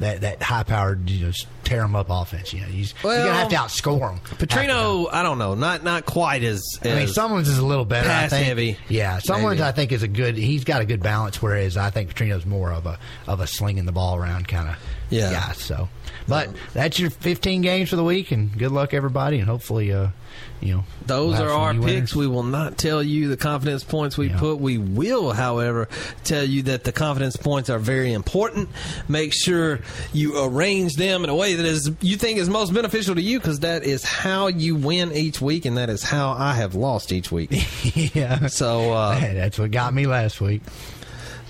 that that high powered you know just tear them up offense. You know, he's, you're going to have to outscore them. Petrino, I don't know, not not quite as. I mean, as Sumlin's is a little better. pass I think. heavy. Yeah, Sumlin's. I think is a good. He's got a good balance, whereas I think Petrino's more of a of a slinging the ball around kind of Yeah. guy. So, but that's your 15 games for the week, and good luck everybody, and hopefully, uh, you know, Those we'll are our picks. winners. We will not tell you the confidence points we put. We will, however, tell you that the confidence points are very important. Make sure you arrange them in a way that is you think is most beneficial to you, because that is how you win each week, and that is how I have lost each week. yeah. So uh, that's what got me last week.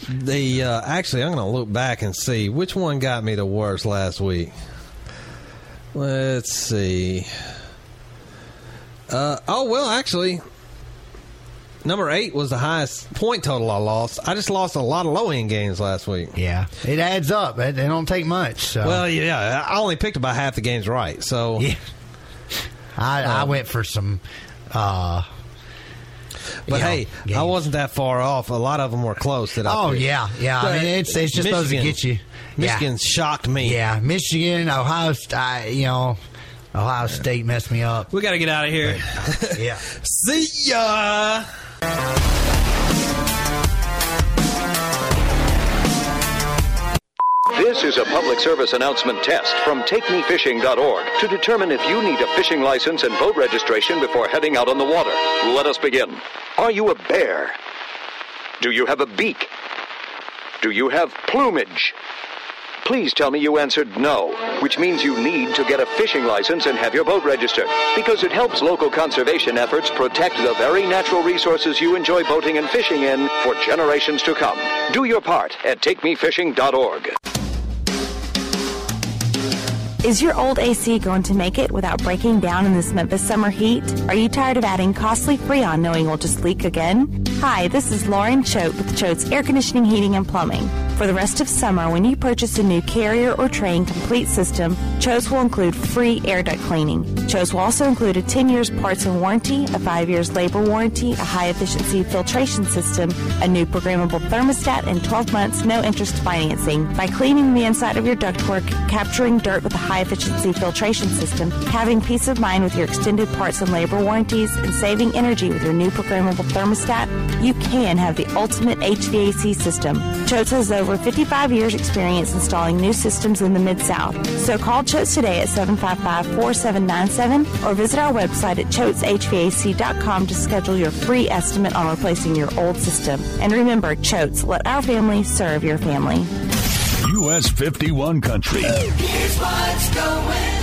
The uh, actually, I'm going to look back and see which one got me the worst last week. Let's see. Uh, oh well, actually, number eight was the highest point total I lost. I just lost a lot of low end games last week. Yeah, it adds up. It don't take much. So. Well, yeah, I only picked about half the games right. So yeah, I, I Um, went for some. Uh, But you know, hey, I wasn't that far off. A lot of them were close. That I Oh picked. yeah, yeah. I mean, it's it's just those that Michigan- get you. Michigan yeah. shocked me. Yeah, Michigan, Ohio, St- I, you know, Ohio State messed me up. We got to get out of here. yeah. See ya. This is a public service announcement test from TakeMeFishing.org to determine if you need a fishing license and boat registration before heading out on the water. Let us begin. Are you a bear? Do you have a beak? Do you have plumage? Please tell me you answered no, which means you need to get a fishing license and have your boat registered, because it helps local conservation efforts protect the very natural resources you enjoy boating and fishing in for generations to come. Do your part at TakeMeFishing.org. Is your old AC going to make it without breaking down in this Memphis summer heat? Are you tired of adding costly Freon knowing it will just leak again? Hi, this is Lauren Choate with Choate's Air Conditioning, Heating, and Plumbing. For the rest of summer, when you purchase a new carrier or Trane complete system, Choate's will include free air duct cleaning. Choate's will also include a 10 years parts and warranty, a 5 years labor warranty, a high efficiency filtration system, a new programmable thermostat, and 12 months no interest financing. By cleaning the inside of your ductwork, capturing dirt with a high efficiency filtration system, having peace of mind with your extended parts and labor warranties, and saving energy with your new programmable thermostat, you can have the ultimate HVAC system. Choates has over 55 years experience installing new systems in the Mid-South. So call Choates today at 755-4797 or visit our website at choateshvac.com to schedule your free estimate on replacing your old system. And remember, Choates, let our family serve your family. US 51 Country. Here's what's going on.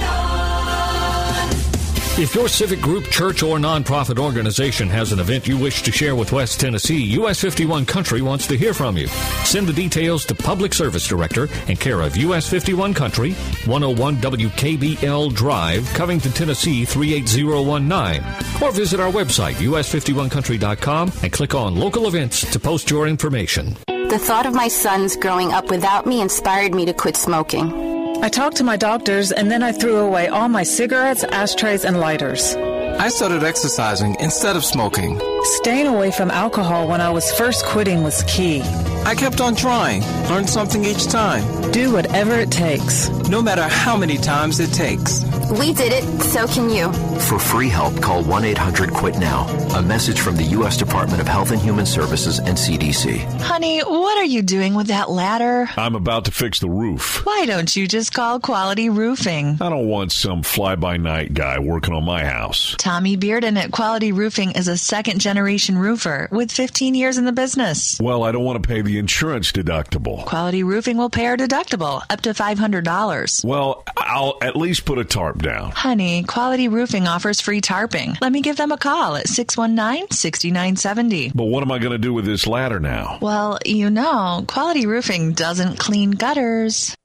If your civic group, church, or nonprofit organization has an event you wish to share with West Tennessee, US 51 Country wants to hear from you. Send the details to Public Service Director and care of US 51 Country, 101 WKBL Drive, Covington, Tennessee 38019. Or visit our website, us51country.com, and click on Local Events to post your information. The thought of my sons growing up without me inspired me to quit smoking. I talked to my doctors and then I threw away all my cigarettes, ashtrays, and lighters. I started exercising instead of smoking. Staying away from alcohol when I was first quitting was key. I kept on trying, learned something each time. Do whatever it takes. No matter how many times it takes. We did it, so can you. For free help, call 1 800 QUIT NOW. A message from the U.S. Department of Health and Human Services and CDC. Honey, what are you doing with that ladder? I'm about to fix the roof. Why don't you just call Quality Roofing? I don't want some fly by night guy working on my house. Tommy Bearden at Quality Roofing is a second generation roofer with 15 years in the business. Well, I don't want to pay the insurance deductible. Quality Roofing will pay our deductible up to $500. Well, I'll at least put a tarp down. Honey, Quality Roofing offers free tarping. Let me give them a call at 619 6970. But what am I going to do with this ladder now? Well, you know, Quality Roofing doesn't clean gutters.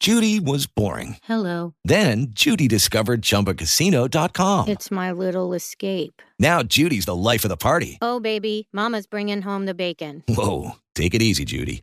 Judy was boring. Hello. Then Judy discovered ChumbaCasino.com. It's my little escape. Now Judy's the life of the party. Oh, baby, Mama's bringing home the bacon. Whoa, take it easy, Judy.